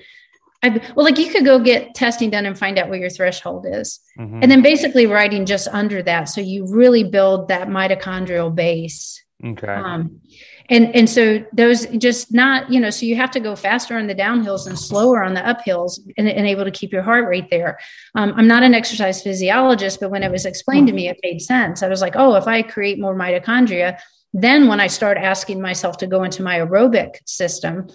I, well, like you could go get testing done and find out what your threshold is. Mm-hmm. And then basically writing just under that. So you really build that mitochondrial base. Okay. Um, and and so those just not you know so you have to go faster on the downhills and slower on the uphills and, and able to keep your heart rate there um, i'm not an exercise physiologist but when it was explained to me it made sense i was like oh if i create more mitochondria then when i start asking myself to go into my aerobic system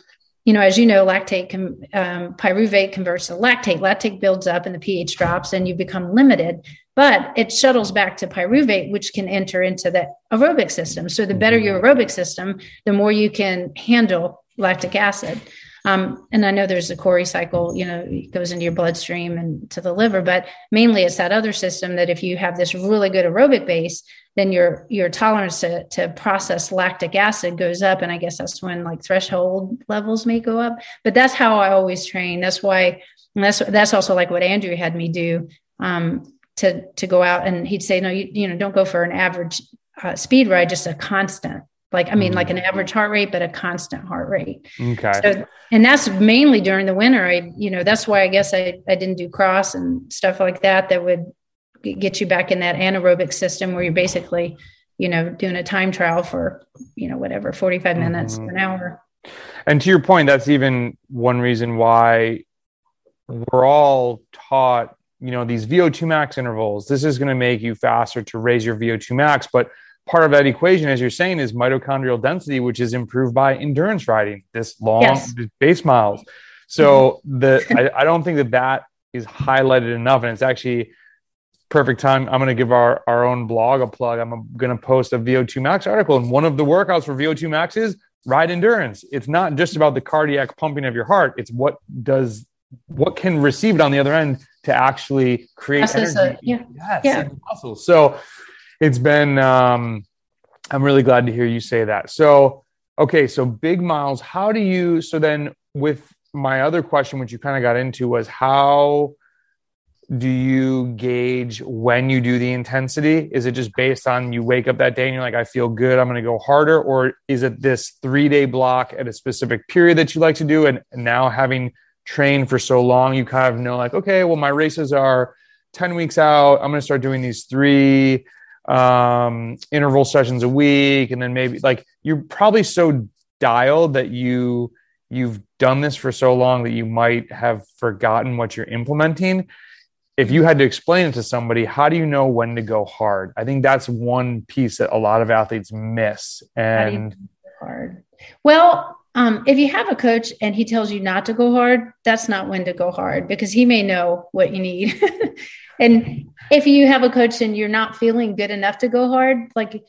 you know, as you know, lactate, um, pyruvate converts to lactate. Lactate builds up and the pH drops, and you become limited. But it shuttles back to pyruvate, which can enter into the aerobic system. So the better your aerobic system, the more you can handle lactic acid. Um, and I know there's a Cori cycle, you know, it goes into your bloodstream and to the liver, but mainly it's that other system that if you have this really good aerobic base, then your your tolerance to, to process lactic acid goes up. And I guess that's when like threshold levels may go up. But that's how I always train. That's why that's that's also like what Andrew had me do. Um, to to go out and he'd say, no, you, you know, don't go for an average uh, speed ride, just a constant like i mean like an mm. average heart rate but a constant heart rate. Okay. So, and that's mainly during the winter. I you know that's why i guess i, I didn't do cross and stuff like that that would get you back in that anaerobic system where you're basically you know doing a time trial for you know whatever 45 minutes mm-hmm. an hour. And to your point that's even one reason why we're all taught you know these vo2 max intervals. This is going to make you faster to raise your vo2 max but part of that equation, as you're saying, is mitochondrial density, which is improved by endurance riding, this long yes. base miles. So mm-hmm. the I, I, don't think that that is highlighted enough, and it's actually perfect time. I'm going to give our our own blog a plug. I'm going to post a VO2 Max article, and one of the workouts for VO2 Max is ride endurance. It's not just about the cardiac pumping of your heart. It's what does what can receive it on the other end to actually create energy. A, yeah. Yes, yeah. muscles. So it's been um, i'm really glad to hear you say that. So okay so big miles how do you so then with my other question which you kind of got into was how do you gauge when you do the intensity? Is it just based on you wake up that day and you're like i feel good i'm going to go harder or is it this three day block at a specific period that you like to do? And now having trained for so long you kind of know like okay well my races are 10 weeks out i'm going to start doing these three um, interval sessions a week, and then maybe like you're probably so dialed that you you've done this for so long that you might have forgotten what you're implementing. If you had to explain it to somebody, how do you know when to go hard? I think that's one piece that a lot of athletes miss. And hard. Well, um, if you have a coach and he tells you not to go hard, that's not when to go hard because he may know what you need. and if you have a coach and you're not feeling good enough to go hard, like yeah.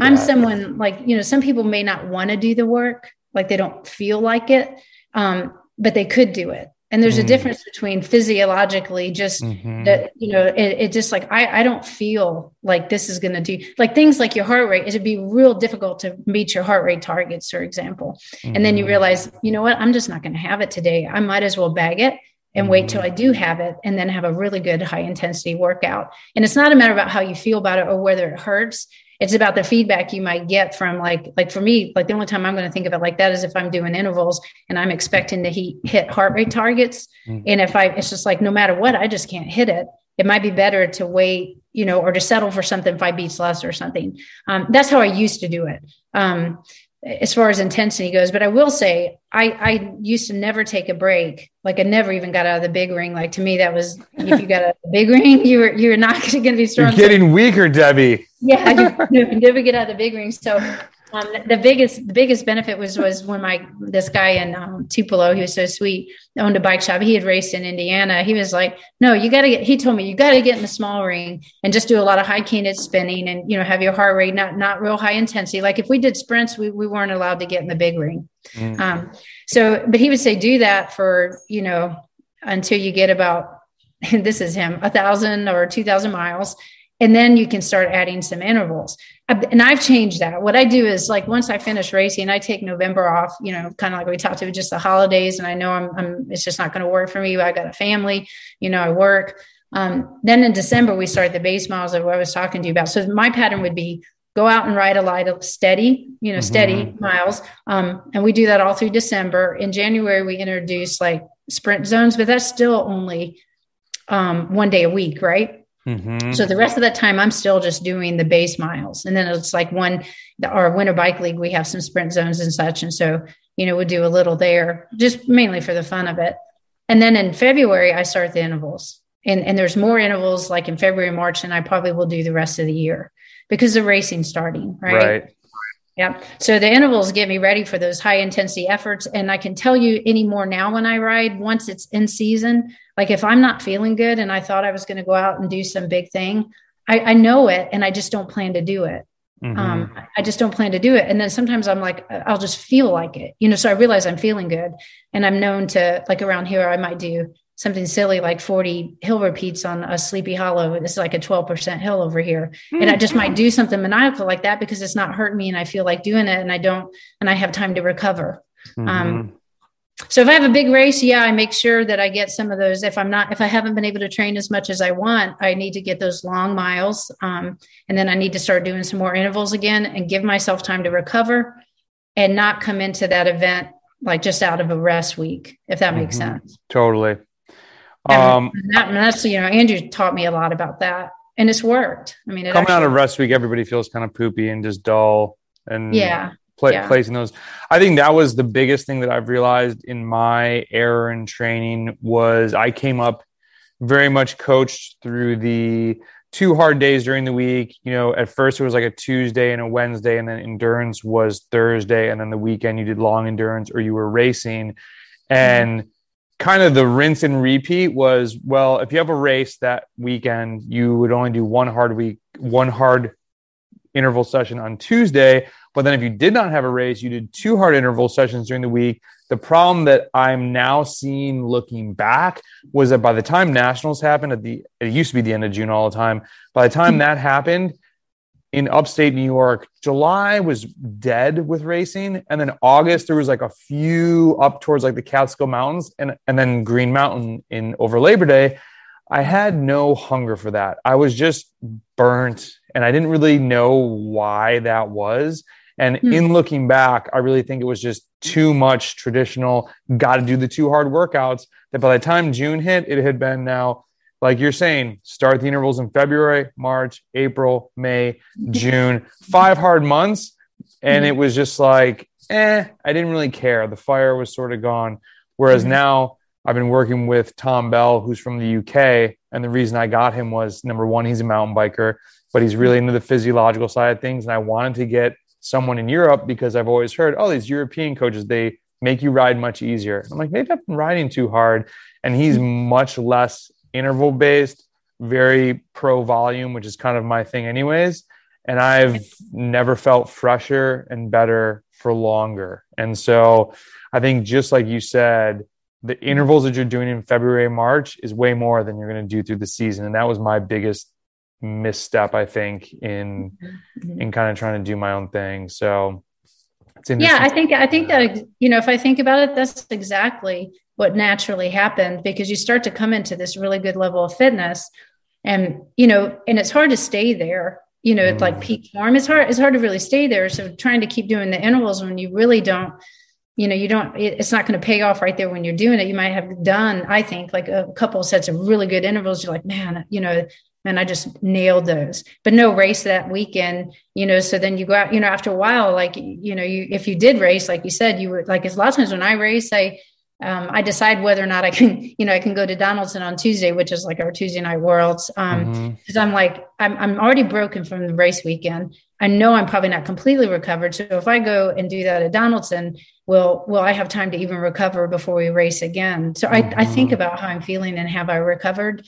I'm someone like, you know, some people may not want to do the work, like they don't feel like it, um, but they could do it. And there's mm. a difference between physiologically just mm-hmm. that, you know, it, it, just like, I, I don't feel like this is going to do like things like your heart rate. It'd be real difficult to meet your heart rate targets, for example. Mm-hmm. And then you mm-hmm. realize, you know what, I'm just not going to have it today. I might as well bag it and wait till I do have it and then have a really good high intensity workout. And it's not a matter about how you feel about it or whether it hurts. It's about the feedback you might get from like like for me, like the only time I'm going to think of it like that is if I'm doing intervals and I'm expecting to he, hit heart rate targets. Mm-hmm. And if I it's just like no matter what, I just can't hit it. It might be better to wait, you know, or to settle for something five beats less or something. Um, that's how I used to do it. Um, as far as intensity goes. But I will say, I, I used to never take a break. Like I never even got out of the big ring. Like to me, that was if you got a big ring, you were you're not going to be strong. You're getting weaker, Debbie. Yeah, you, you never get out of the big ring. So um, the biggest the biggest benefit was was when my this guy in um, Tupelo, he was so sweet, owned a bike shop. He had raced in Indiana. He was like, "No, you got to get." He told me you got to get in the small ring and just do a lot of high cadence spinning and you know have your heart rate not not real high intensity. Like if we did sprints, we we weren't allowed to get in the big ring. Mm. Um, so, but he would say do that for you know until you get about this is him a thousand or two thousand miles and then you can start adding some intervals and i've changed that what i do is like once i finish racing i take november off you know kind of like we talked about just the holidays and i know i'm, I'm it's just not going to work for me i got a family you know i work um, then in december we start the base miles of what i was talking to you about so my pattern would be go out and ride a light of steady, you know, mm-hmm. steady miles. Um, and we do that all through December. In January, we introduce like sprint zones, but that's still only um, one day a week, right? Mm-hmm. So the rest of that time, I'm still just doing the base miles. And then it's like one, our winter bike league, we have some sprint zones and such. And so, you know, we'll do a little there just mainly for the fun of it. And then in February, I start the intervals. And, and there's more intervals like in February, March, and I probably will do the rest of the year because the racing starting, right? Right. Yeah. So the intervals get me ready for those high intensity efforts. And I can tell you anymore now when I ride, once it's in season, like if I'm not feeling good and I thought I was going to go out and do some big thing, I, I, know it and I just don't plan to do it. Mm-hmm. Um, I just don't plan to do it. And then sometimes I'm like, I'll just feel like it, you know, so I realize I'm feeling good. And I'm known to like around here, I might do something silly like 40 hill repeats on a sleepy hollow. It's like a 12% hill over here. Mm-hmm. And I just might do something maniacal like that because it's not hurting me and I feel like doing it and I don't, and I have time to recover. Mm-hmm. Um, so if I have a big race, yeah, I make sure that I get some of those. If I'm not, if I haven't been able to train as much as I want, I need to get those long miles. Um, and then I need to start doing some more intervals again and give myself time to recover and not come into that event like just out of a rest week, if that makes mm-hmm. sense. Totally. Um, that, that's you know, Andrew taught me a lot about that, and it's worked. I mean, coming actually, out of rest week, everybody feels kind of poopy and just dull, and yeah, play, yeah. placing those. I think that was the biggest thing that I've realized in my error in training was I came up very much coached through the two hard days during the week. You know, at first it was like a Tuesday and a Wednesday, and then endurance was Thursday, and then the weekend you did long endurance or you were racing, and. Kind of the rinse and repeat was well if you have a race that weekend you would only do one hard week one hard interval session on tuesday. But then if you did not have a race you did two hard interval sessions during the week. The problem that i'm now seeing looking back was that by the time nationals happened at the it used to be the end of june all the time by the time that happened in upstate New York, July was dead with racing. And then August, there was like a few up towards like the Catskill Mountains and, and then Green Mountain in over Labor Day. I had no hunger for that. I was just burnt and I didn't really know why that was. And mm. in looking back, I really think it was just too much traditional, got to do the two hard workouts that by the time June hit, it had been now like you're saying, start the intervals in February, March, April, May, June, five hard months. And it was just like, eh, I didn't really care. The fire was sort of gone. Whereas mm-hmm. now I've been working with Tom Bell, who's from the UK. And the reason I got him was number one, he's a mountain biker, but he's really into the physiological side of things. And I wanted to get someone in Europe because I've always heard, oh, these European coaches, they make you ride much easier. I'm like, maybe I've been riding too hard. And he's much less interval based, very pro volume, which is kind of my thing, anyways. And I've never felt fresher and better for longer. And so I think, just like you said, the intervals that you're doing in February, March is way more than you're going to do through the season. And that was my biggest misstep, I think, in mm-hmm. in kind of trying to do my own thing. So yeah, I think I think that you know, if I think about it, that's exactly what naturally happened because you start to come into this really good level of fitness and you know and it's hard to stay there you know mm. like peak form it's hard it's hard to really stay there so trying to keep doing the intervals when you really don't you know you don't it's not going to pay off right there when you're doing it you might have done i think like a couple sets of really good intervals you're like man you know and I just nailed those. But no race that weekend, you know. So then you go out, you know, after a while, like you know, you if you did race, like you said, you would like. It's a lot of times when I race, I um, I decide whether or not I can, you know, I can go to Donaldson on Tuesday, which is like our Tuesday night worlds. Um, mm-hmm. cause I'm like, I'm, I'm already broken from the race weekend. I know I'm probably not completely recovered. So if I go and do that at Donaldson, will, will I have time to even recover before we race again? So mm-hmm. I, I think mm-hmm. about how I'm feeling and have I recovered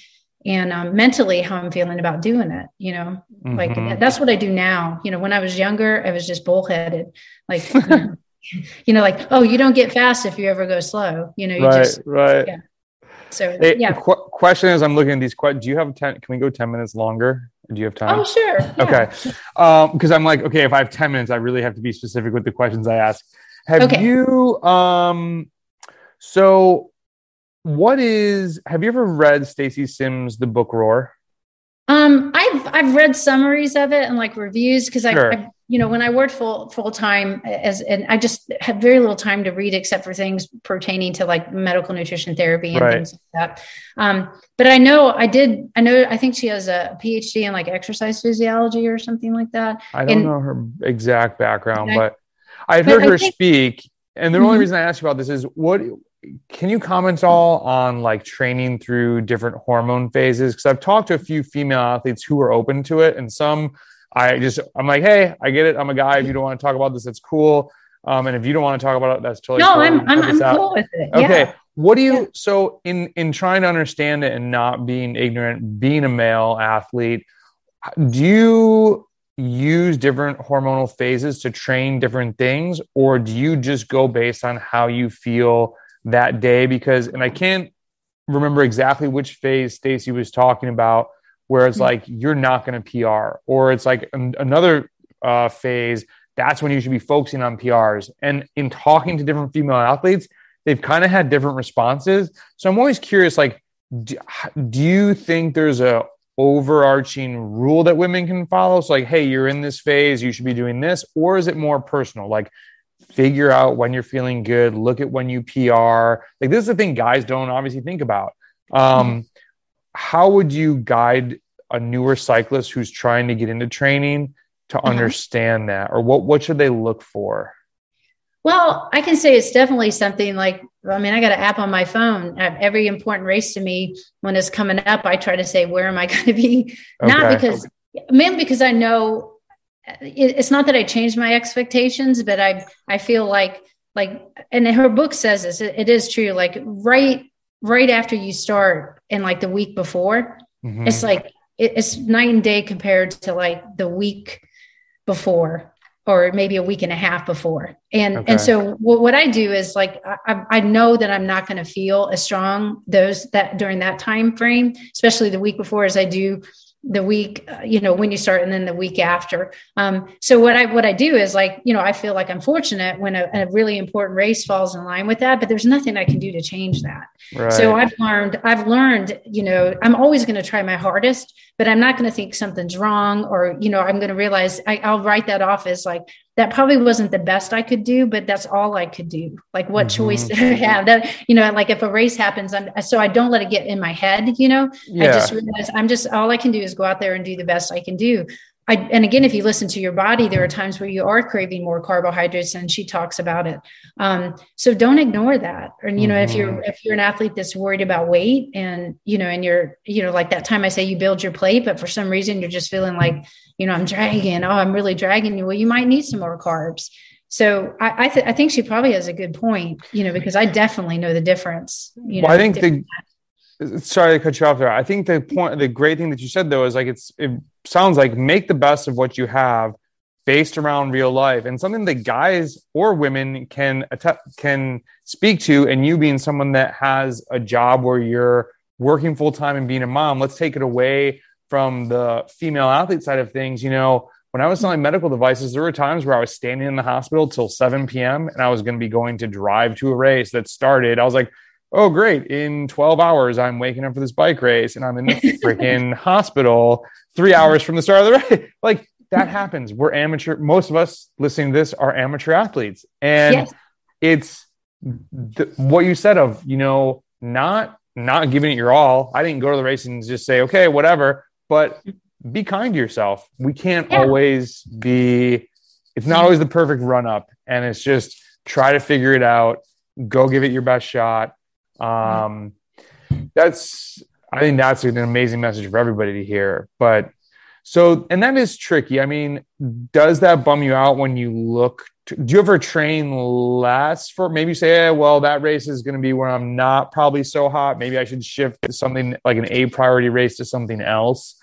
and um, mentally how I'm feeling about doing it, you know, mm-hmm. like that's what I do now. You know, when I was younger, I was just bullheaded, like, you know, like, oh, you don't get fast if you ever go slow. You know, you right, just right. Yeah. So hey, yeah. Qu- question is, I'm looking at these. questions. do you have ten? Can we go ten minutes longer? Do you have time? Oh, sure. Yeah. Okay. Because um, I'm like, okay, if I have ten minutes, I really have to be specific with the questions I ask. Have okay. you? Um. So, what is? Have you ever read Stacy Sims' The Book Roar? Um, I've I've read summaries of it and like reviews because Sure. I, I, you know, when I worked full full time as and I just had very little time to read except for things pertaining to like medical nutrition therapy and Right. things like that. Um, but I know I did. I know I think she has a PhD in like exercise physiology or something like that. I don't And- know her exact background, Okay. but I've heard I her think- speak. And the only Mhm. reason I asked you about this is what can you comment all on like training through different hormone phases? Because I've talked to a few female athletes who are open to it, and some I just I'm like, hey, I get it. I'm a guy. If you don't want to talk about this, that's cool. Um, and if you don't want to talk about it, that's totally no, cool. I'm I'm, I'm out. cool with it. Okay. Yeah. What do you Yeah. so in in trying to understand it and not being ignorant, being a male athlete, do you use different hormonal phases to train different things or do you just go based on how you feel that day because and I can't remember exactly which phase Stacy was talking about where it's Mhm. like you're not going to PR or it's like an, another uh, phase that's when you should be focusing on PRs and in talking to different female athletes they've kind of had different responses. So I'm always curious like do, do you think there's a overarching rule that women can follow? So like hey you're in this phase you should be doing this or is it more personal? Like figure out when you're feeling good look at when you pr like this is the thing guys don't obviously think about. Um how would you guide a newer cyclist who's trying to get into training to Mhm. understand that or what what should they look for Well, I can say it's definitely something like, I mean, I got an app on my phone. Every important race to me, when it's coming up, I try to say, where am I going to be? Not Okay. because, mainly because I know it's not that I changed my expectations, but I, I feel like, like, and her book says this, it is true. Like right, right after you start and like the week before, Mhm. it's like it, it's night and day compared to like the week before or maybe a week and a half before and Okay. and so what, what i do is like I- I know that i'm not going to feel as strong those that during that time frame especially the week before as i do the week uh, you know when you start and then the week after um, so what i what i do is like you know i feel like i'm fortunate when a, a really important race falls in line with that but there's nothing i can do to change that right. so I've learned, I've learned, you know, I'm always going to try my hardest, but I'm not going to think something's wrong or, you know, I'm going to realize I, I'll write that off as like, that probably wasn't the best I could do, but that's all I could do. Like what Mhm. choice did I have that, you know, like if a race happens, I'm, so I don't let it get in my head, you know, I just realize I'm just, all I can do is go out there and do the best I can do. I, and again, if you listen to your body, there are times where you are craving more carbohydrates, and she talks about it. Um, so don't ignore that. And you know, if you're if you're an athlete that's worried about weight, and you know, and you're you know, like that time I say you build your plate, but for some reason you're just feeling like you know I'm dragging. Oh, I'm really dragging you. Well, you might need some more carbs. So I I, th- I think she probably has a good point. You know, because I definitely know the difference. You know, well, I think the sorry to cut you off there. I think the point, the great thing that you said though is like it's it sounds like make the best of what you have based around real life and something that guys or women can can speak to. And you being someone that has a job where you're working full time and being a mom, let's take it away from the female athlete side of things. You know, when I was selling medical devices, there were times where I was standing in the hospital till 7 p.m. and I was going to be going to drive to a race that started. I was like, oh, great. In 12 hours, I'm waking up for this bike race and I'm in the freaking hospital three hours from the start of the race. Like that happens. We're amateur. Most of us listening to this are amateur athletes. And Yes. it's th- what you said of, you know, not not giving it your all. I didn't go to the race and just say, okay, whatever, but be kind to yourself. We can't Yeah. always be, it's not always the perfect run up. And it's just try to figure it out. Go give it your best shot. Um, that's, I think that's an amazing message for everybody to hear. But so, and that is tricky. I mean, does that bum you out when you look? To, do you ever train less for maybe you say, eh, well, that race is going to be where I'm not probably so hot. Maybe I should shift to something like an A priority race to something else.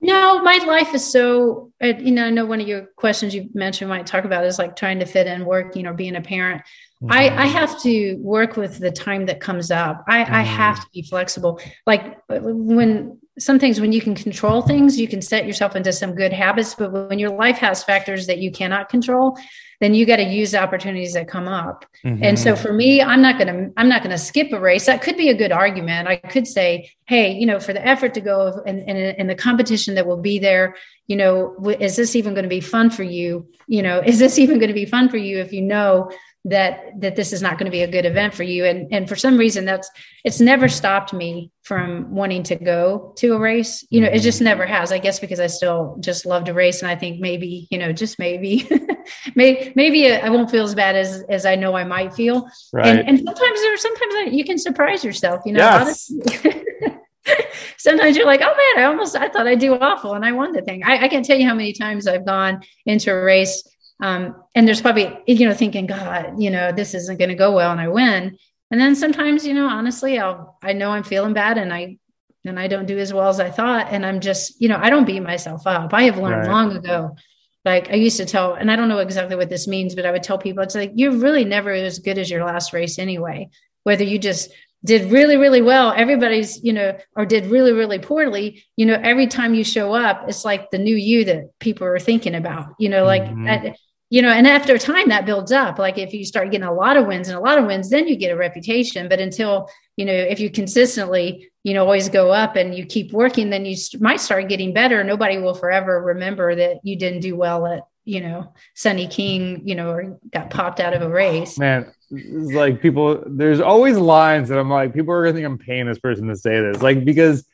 No, my life is so, uh, you know, I know one of your questions you mentioned, might talk about is like trying to fit in work, you know, being a parent. I, I have to work with the time that comes up. I, I Mhm. have to be flexible. Like when some things when you can control things, you can set yourself into some good habits. But when your life has factors that you cannot control, then you got to use the opportunities that come up. Mm-hmm. And so for me, I'm not going to, I'm not going to skip a race. That could be a good argument. I could say, Hey, you know, for the effort to go and, and, the competition that will be there, you know, is this even going to be fun for you? You know, is this even going to be fun for you if you know that that this is not going to be a good event for you and and for some reason that's it's never stopped me from wanting to go to a race you know it just mm-hmm. never has i guess because i still just love to race and i think maybe you know just maybe maybe maybe i won't feel as bad as as i know i might feel right. and, and sometimes there sometimes you can surprise yourself you know yes. sometimes you're like, oh man, I almost I thought I'd do awful and I won the thing. I, I, can't tell you how many times I've gone into a race um, and there's probably, you know, thinking, God, you know, this isn't going to go well and I win. And then sometimes, you know, honestly, I'll, I know I'm feeling bad and I, and I don't do as well as I thought. And I'm just, you know, I don't beat myself up. I have learned right. long ago. Like I used to tell, and I don't know exactly what this means, but I would tell people, it's like, you're really never as good as your last race anyway. Whether you just did really really well everybody's you know or did really really poorly you know every time you show up it's like the new you that people are thinking about you know like mm-hmm you know, and after a time that builds up. Like if you start getting a lot of wins and a lot of wins, then you get a reputation. But until, you know, if you consistently, you know, always go up and you keep working, then you might start getting better. Nobody will forever remember that you didn't do well at, you know, Sunny King, you know, or got popped out of a race. Man, like people, there's always lines that I'm like, people are going to think I'm paying this person to say this. Like, because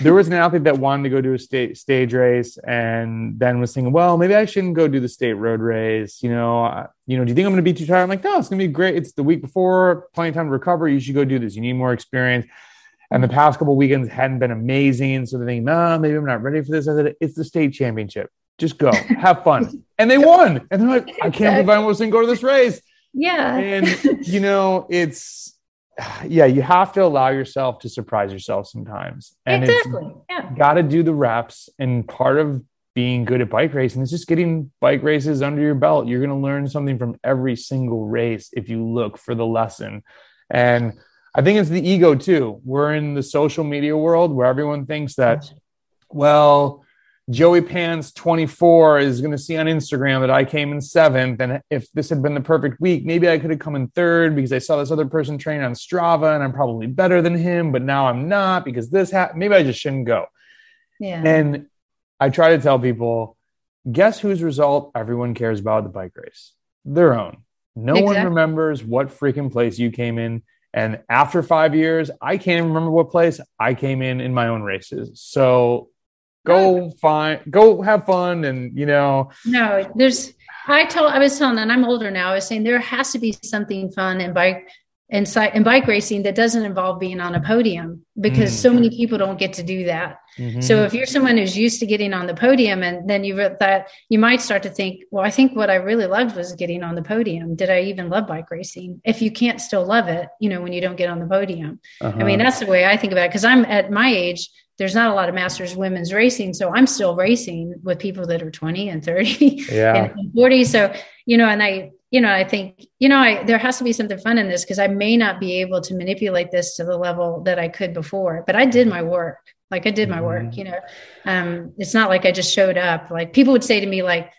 there was an athlete that wanted to go do a state stage race and then was thinking, well, maybe I shouldn't go do the state road race. You know, you know, do you think I'm going to be too tired? I'm like, no, it's going to be great. It's the week before, plenty of time to recover. You should go do this. You need more experience. And the past couple weekends hadn't been amazing. So they're thinking, no, maybe I'm not ready for this. I said, it's the state championship. Just go, have fun. and they won. And they're like, I can't believe I almost didn't go to this race. Yeah. And, you know, it's, yeah, you have to allow yourself to surprise yourself sometimes. And exactly. Yeah. Got to do the reps. And part of being good at bike racing is just getting bike races under your belt. You're going to learn something from every single race if you look for the lesson. And I think it's the ego too. We're in the social media world where everyone thinks that, well, Joey Pants 24 is going to see on Instagram that I came in seventh. And if this had been the perfect week, maybe I could have come in third because I saw this other person train on Strava and I'm probably better than him, but now I'm not because this happened. Maybe I just shouldn't go. Yeah. And I try to tell people guess whose result everyone cares about the bike race? Their own. No exactly. one remembers what freaking place you came in. And after five years, I can't remember what place I came in in my own races. So go find go have fun and you know. No there's i told i was telling and i'm older now i was saying there has to be something fun and bike and in bike racing that doesn't involve being on a podium because mm. so many people don't get to do that mm-hmm. so if you're someone who's used to getting on the podium and then you that you might start to think well i think what i really loved was getting on the podium did i even love bike racing if you can't still love it you know when you don't get on the podium uh-huh. i mean that's the way i think about it because i'm at my age there's not a lot of masters women's racing so i'm still racing with people that are 20 and 30 yeah. and 40 so you know and i you know i think you know I, there has to be something fun in this because i may not be able to manipulate this to the level that i could before but i did my work. Like i did my work mm-hmm. you know? Um, it's not like i just showed up. Like people would say to me like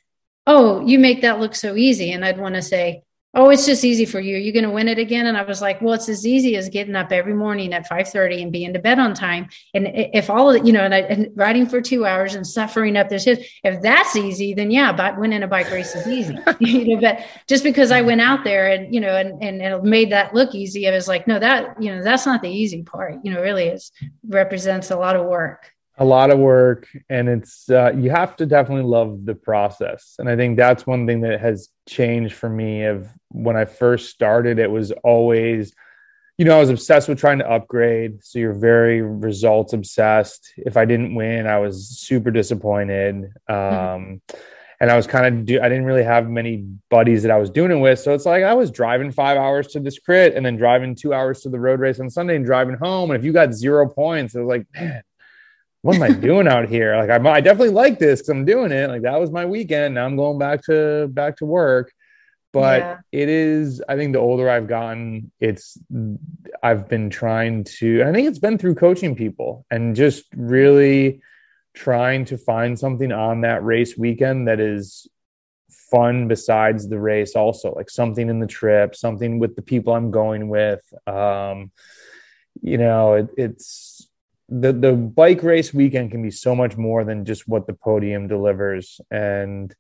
oh you make that look so easy and i'd want to say oh it's just easy for you. You're going to win it again. And i was like well it's as easy as getting up every morning at 5.30 and being to bed on time. And if all of it you know and, I, and riding for two hours and suffering up this hill if that's easy then yeah but winning a bike race is easy. You know but just because i went out there and you know and, and it made that look easy i was like no that you know that's not the easy part. You know really is represents a lot of work a lot of work and it's uh, you have to definitely love the process. And i think that's one thing that has changed for me of when i first started it was always you know i was obsessed with trying to upgrade. So you're very results obsessed. If i didn't win i was super disappointed. Um, mm-hmm. and i was kind of do i didn't really have many buddies that i was doing it with. So it's like i was driving five hours to this crit and then driving two hours to the road race on sunday and driving home. And if you got zero points it was like man what am I doing out here? Like, I, I definitely like this because I'm doing it. Like, that was my weekend. Now I'm going back to back to work. but Yeah. it is i think the older i've gotten it's i've been trying to i think it's been through coaching people and just really trying to find something on that race weekend that is fun besides the race also like something in the trip something with the people i'm going with um you know it, it's the the bike race weekend can be so much more than just what the podium delivers and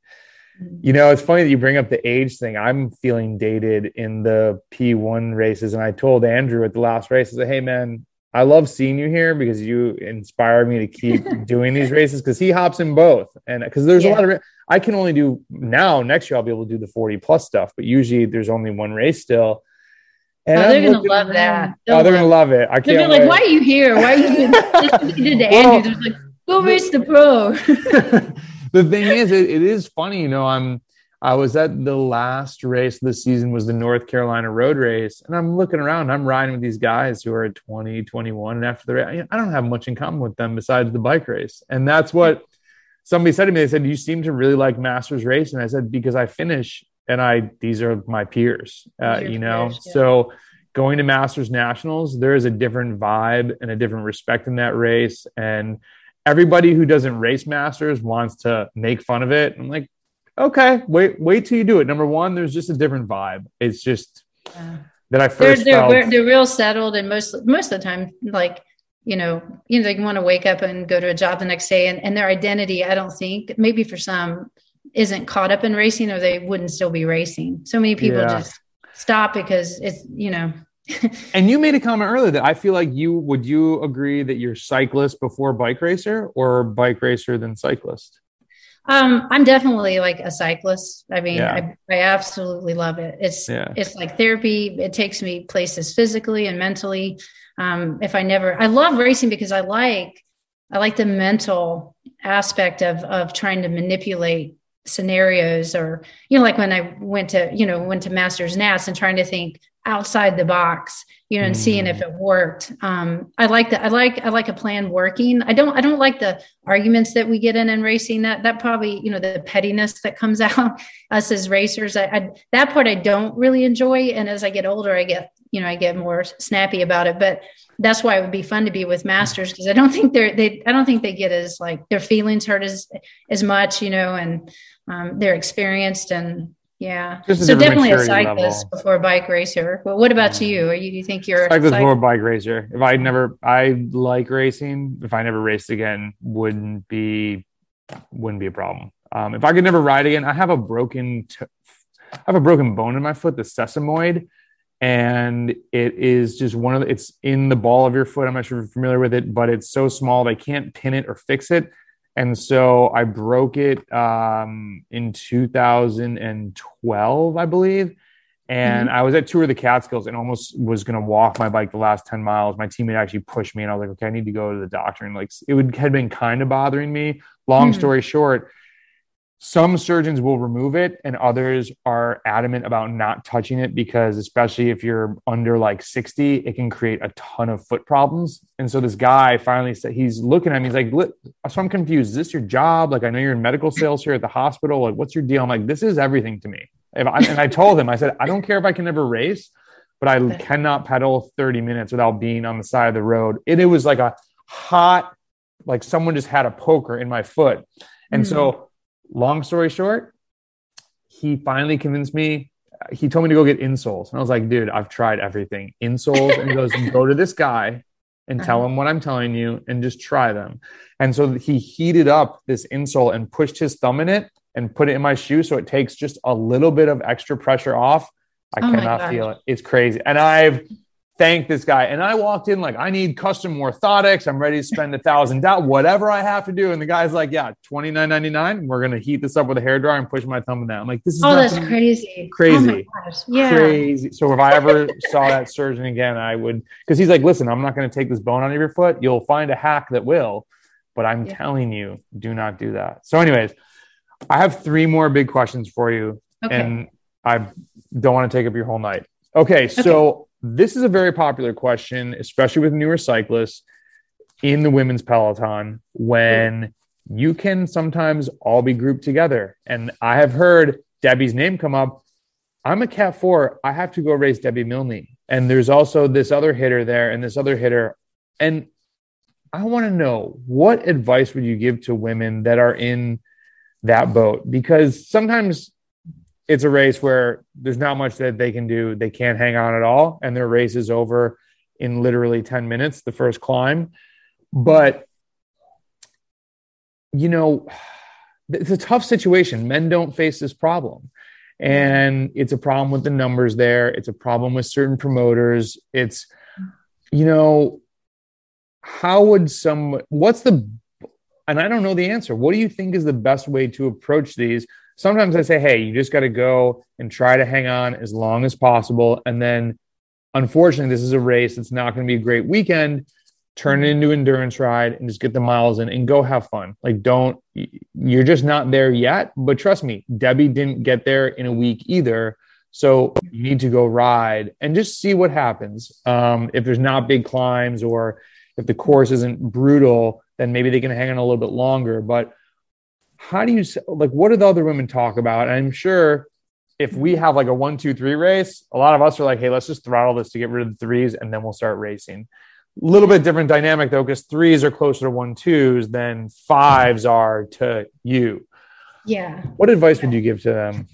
mm-hmm. you know, it's funny that you bring up the age thing. I'm feeling dated in the P1 races. And I told Andrew at the last race, I said, Hey, man, I love seeing you here because you inspire me to keep doing these races because he hops in both. And because there's a lot of, I can only do now, next year, I'll be able to do the 40 plus stuff, but usually there's only one race still. And Oh, I'm they're gonna love that. Oh, they're going to love it. I can't be like, wait. why are you here? Why are you doing this? That's what you did to Well, Andrew. They're like, go race the pro. the thing is, it, it is funny. You know, I'm I was at the last race of the season was the North Carolina road race, and I'm looking around. I'm riding with these guys who are 20, 21, and after the race, I don't have much in common with them besides the bike race, and that's what somebody said to me. They said, "You seem to really like Masters race," and I said, "Because I finish, and I these are my peers, uh, you know." peers, yeah. So going to Masters Nationals, there is a different vibe and a different respect in that race, and everybody who doesn't race Masters wants to make fun of it. I'm like, okay, wait, wait till you do it. Number one, there's just a different vibe. It's just that I they're 1st they're, felt. they're they're real settled, and most most of the time, like you know, you know, they want to wake up and go to a job the next day, and, and their identity, I don't think, maybe for some, isn't caught up in racing, or they wouldn't still be racing. So many people Yeah. just stop because it's you know, and you made a comment earlier that I feel like you would you agree that you're cyclist before bike racer or bike racer than cyclist? um, I'm definitely like a cyclist. I mean, Yeah. I, I absolutely love it. It's Yeah. it's like therapy. It takes me places physically and mentally. Um, if I never, I love racing because I like, I like the mental aspect of of trying to manipulate scenarios, or you know, like when I went to, you know, went to Masters Nats and trying to think outside the box, you know, and seeing if Mm. it worked. Um, I like that. I like I like a plan working. I don't I don't like the arguments that we get in in racing. That that probably you know the pettiness that comes out us as racers. I, I that part I don't really enjoy. And as I get older, I get you know I get more snappy about it. But that's why it would be fun to be with masters because I don't think they're they I don't think they get as like their feelings hurt as as much. You know, and um, they're experienced and. Yeah, so definitely a cyclist level. before a bike racer. But what about Mm. you? Are you, do you think you're a Cyclist cyc- before bike racer. If I never I like racing, if I never raced again, wouldn't be wouldn't be a problem. Um, if I could never ride again, I have a broken t- I have a broken bone in my foot, the sesamoid, and it is just one of the, it's in the ball of your foot. I'm not sure if you're familiar with it, but it's so small they can't pin it or fix it. And so I broke it um, in 2012, I believe. And I was at Tour of the Catskills and almost was going to walk my bike the last 10 miles. My teammate actually pushed me and I was like, okay, I need to go to the doctor. And like, it would had been kind of bothering me. Long Hmm. story short, some surgeons will remove it and others are adamant about not touching it because especially if you're under like 60 it can create a ton of foot problems. And so this guy finally said he's looking at me he's like so i'm confused. Is this your job? Like i know you're in medical sales here at the hospital. Like what's your deal? I'm like this is everything to me. If I, and i told him i said i don't care if i can never race but i cannot pedal 30 minutes without being on the side of the road. And it was like a hot like someone just had a poker in my foot. And Hmm. so long story short, he finally convinced me. He told me to go get insoles. And I was like, dude, I've tried everything. Insoles. And he goes, go to this guy and tell Uh-huh. him what I'm telling you and just try them. And so he heated up this insole and pushed his thumb in it and put it in my shoe. So it takes just a little bit of extra pressure off. I Oh cannot feel it. It's crazy. And I've thanked this guy. And I walked in like, I need custom orthotics. I'm ready to spend a thousand dollars, whatever I have to do. And the guy's like, yeah, twenty nine ninety nine. We're gonna heat this up with a hair dryer and push my thumb in that. I'm like, this is Oh, that's crazy. Crazy. Oh. Yeah. crazy. So if I ever saw that surgeon again, I would because he's like, listen, I'm not going to take this bone out of your foot. You'll find a hack that will, but I'm Yeah. telling you, do not do that. So, anyways, I have three more big questions for you, Okay. and I don't want to take up your whole night. Okay, so this is a very popular question, especially with newer cyclists in the women's peloton when you can sometimes all be grouped together. And I have heard Debbie's name come up. I'm a cat four. I have to go race Debbie Milne. And there's also this other hitter there and this other hitter. And I want to know what advice would you give to women that are in that boat? Because sometimes it's a race where there's not much that they can do. They can't hang on at all. And their race is over in literally 10 minutes, the first climb. But, you know, it's a tough situation. Men don't face this problem. And it's a problem with the numbers there. It's a problem with certain promoters. It's, you know, how would some, what's the, and I don't know the answer. What do you think is the best way to approach these? Sometimes I say, hey, you just got to go and try to hang on as long as possible. And then, unfortunately, this is a race. It's not going to be a great weekend turn it into endurance ride and just get the miles in and go have fun. Like don't you're just not there yet, but trust me, Debbie didn't get there in a week either. So you need to go ride and just see what happens. Um, if there's not big climbs or if the course isn't brutal, then maybe they can hang on a little bit longer. But how do you like? What do the other women talk about? I'm sure if we have like a one, two, three race, a lot of us are like, hey, let's just throttle this to get rid of the threes and then we'll start racing A little bit different dynamic though, because threes are closer to one twos than fives are to you. Yeah. What advice would you give to them?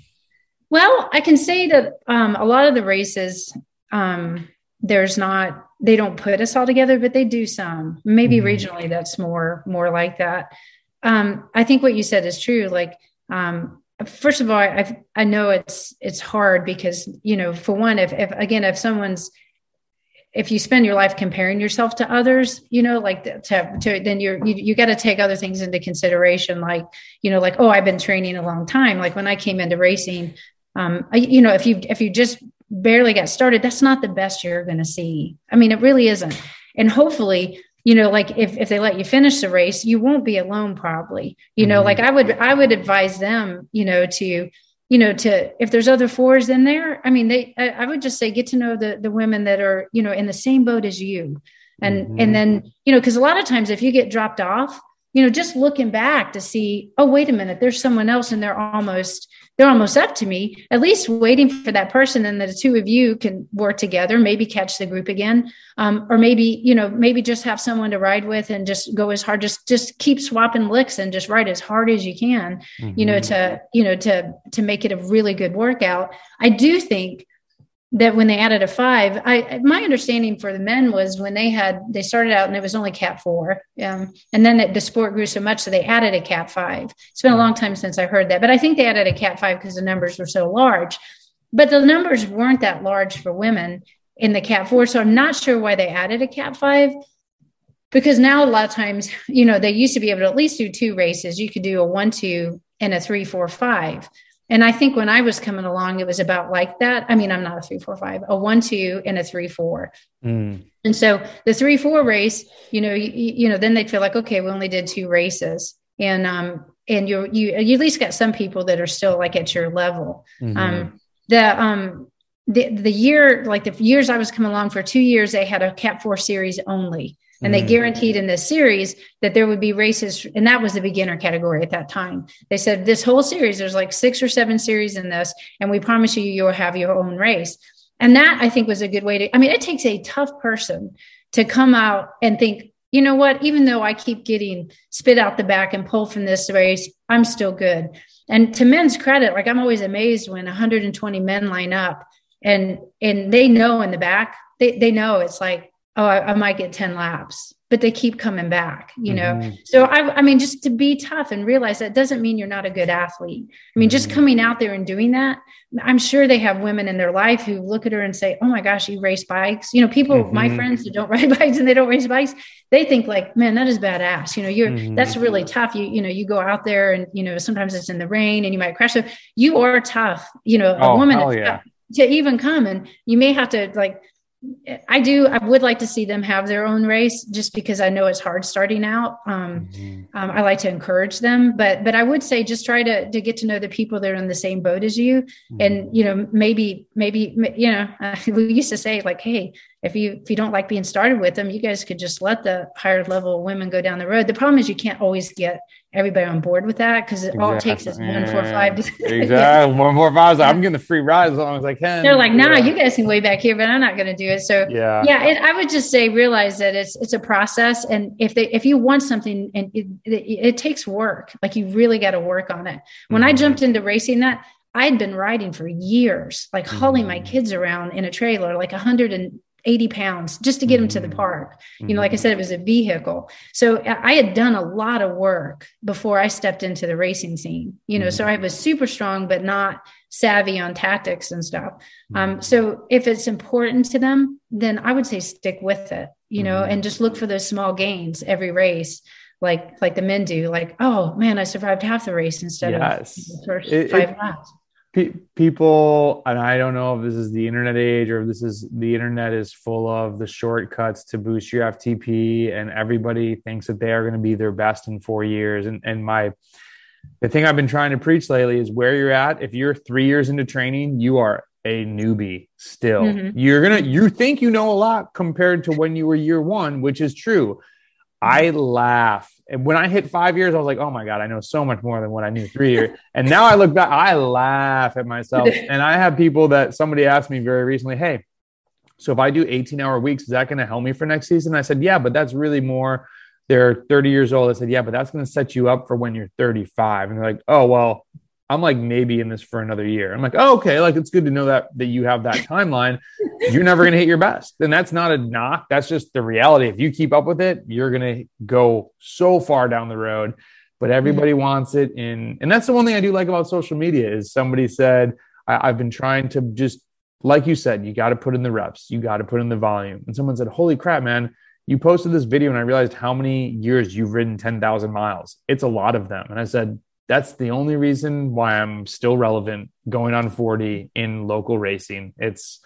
Well, I can say that um, a lot of the races, um, there's not they don't put us all together, but they do some. Maybe mm-hmm. regionally, that's more more like that. Um, I think what you said is true. Like, um, first of all, I I know it's it's hard because you know, for one, if if again, if someone's if you spend your life comparing yourself to others, you know, like to, to then you're, you, you got to take other things into consideration. Like, you know, like, oh, I've been training a long time. Like when I came into racing, um, I, you know, if you, if you just barely got started, that's not the best you're going to see. I mean, it really isn't. And hopefully, you know, like if, if they let you finish the race, you won't be alone probably, you know, mm-hmm. like I would, I would advise them, you know, to, you know to if there's other fours in there i mean they I, I, would just say get to know the the women that are you know in the same boat as you and mm-hmm. and then you know because a lot of times if you get dropped off you know just looking back to see oh wait a minute there's someone else and they're almost they're almost up to me at least waiting for that person and the two of you can work together maybe catch the group again um, or maybe you know maybe just have someone to ride with and just go as hard just just keep swapping licks and just ride as hard as you can mm-hmm. you know mm-hmm. to you know to to make it a really good workout i do think that when they added a five, I my understanding for the men was when they had they started out and it was only cat four, um, and then it, the sport grew so much so they added a cat five. It's been a long time since I heard that, but I think they added a cat five because the numbers were so large. But the numbers weren't that large for women in the cat four, so I'm not sure why they added a cat five. Because now a lot of times, you know, they used to be able to at least do two races. You could do a one two and a three four five and I think when I was coming along, it was about like that. I mean, I'm not a three, four, five, a one, two, and a three, four. Mm. And so the three, four race, you know, you, you, know, then they'd feel like, okay, we only did two races. And, um, and you, you, you at least got some people that are still like at your level. Mm-hmm. Um, the, um, the, the year, like the years I was coming along for two years, they had a cat four series only. And they mm. guaranteed in this series that there would be races, and that was the beginner category at that time. They said this whole series, there's like six or seven series in this, and we promise you you'll have your own race. And that I think was a good way to, I mean, it takes a tough person to come out and think, you know what, even though I keep getting spit out the back and pulled from this race, I'm still good. And to men's credit, like I'm always amazed when 120 men line up and and they know in the back, they, they know it's like oh, I, I, might get 10 laps, but they keep coming back, you know? Mm-hmm. So I, I mean, just to be tough and realize that doesn't mean you're not a good athlete. I mean, mm-hmm. just coming out there and doing that, I'm sure they have women in their life who look at her and say, oh my gosh, you race bikes. You know, people, mm-hmm. my friends who don't ride bikes and they don't race bikes, they think like, man, that is badass. You know, you're, mm-hmm. that's really tough. You, you know, you go out there and, you know, sometimes it's in the rain and you might crash. So you are tough, you know, a oh, woman yeah. to even come and you may have to like, I do. I would like to see them have their own race, just because I know it's hard starting out. Um, mm-hmm. um, I like to encourage them, but but I would say just try to to get to know the people that are in the same boat as you, mm-hmm. and you know maybe maybe you know uh, we used to say like, hey, if you if you don't like being started with them, you guys could just let the higher level women go down the road. The problem is you can't always get everybody on board with that because it exactly. all it takes is one four five. To, exactly, one four five. Like, I'm getting the free ride as long as I can. They're like, nah, yeah. you guys can way back here, but I'm not going to do it. So yeah, yeah. It, I would just say realize that it's it's a process, and if they if you want something and it, it, it takes work, like you really got to work on it. When mm-hmm. I jumped into racing, that I'd been riding for years, like hauling my mm-hmm. kids around in a trailer, like 100 and 80 pounds just to get him to the mm-hmm. park. You know, like I mm-hmm. said, it was a vehicle. So I had done a lot of work before I stepped into the racing scene, you know, so I was super strong, but not savvy on tactics and stuff. Um, so if it's important to them, then I would say stick with it, you know, and just look for those small gains every race. Like like the men do, like oh man, I survived half the race instead yes. of the first it, five it, laps pe- people and i don't know if this is the internet age or if this is the internet is full of the shortcuts to boost your ftp and everybody thinks that they are going to be their best in four years and, and my the thing i've been trying to preach lately is where you're at if you're three years into training you are a newbie still mm-hmm. you're gonna you think you know a lot compared to when you were year one which is true I laugh. And when I hit five years, I was like, oh my God, I know so much more than what I knew three years. and now I look back, I laugh at myself. and I have people that somebody asked me very recently, hey, so if I do 18 hour weeks, is that going to help me for next season? I said, yeah, but that's really more. They're 30 years old. I said, yeah, but that's going to set you up for when you're 35. And they're like, oh, well, I'm like maybe in this for another year. I'm like, oh, okay, like it's good to know that that you have that timeline. you're never going to hit your best, and that's not a knock. That's just the reality. If you keep up with it, you're going to go so far down the road. But everybody mm-hmm. wants it in, and that's the one thing I do like about social media is somebody said I, I've been trying to just like you said, you got to put in the reps, you got to put in the volume. And someone said, "Holy crap, man!" You posted this video, and I realized how many years you've ridden ten thousand miles. It's a lot of them. And I said, that's the only reason why I'm still relevant going on 40 in local racing. It's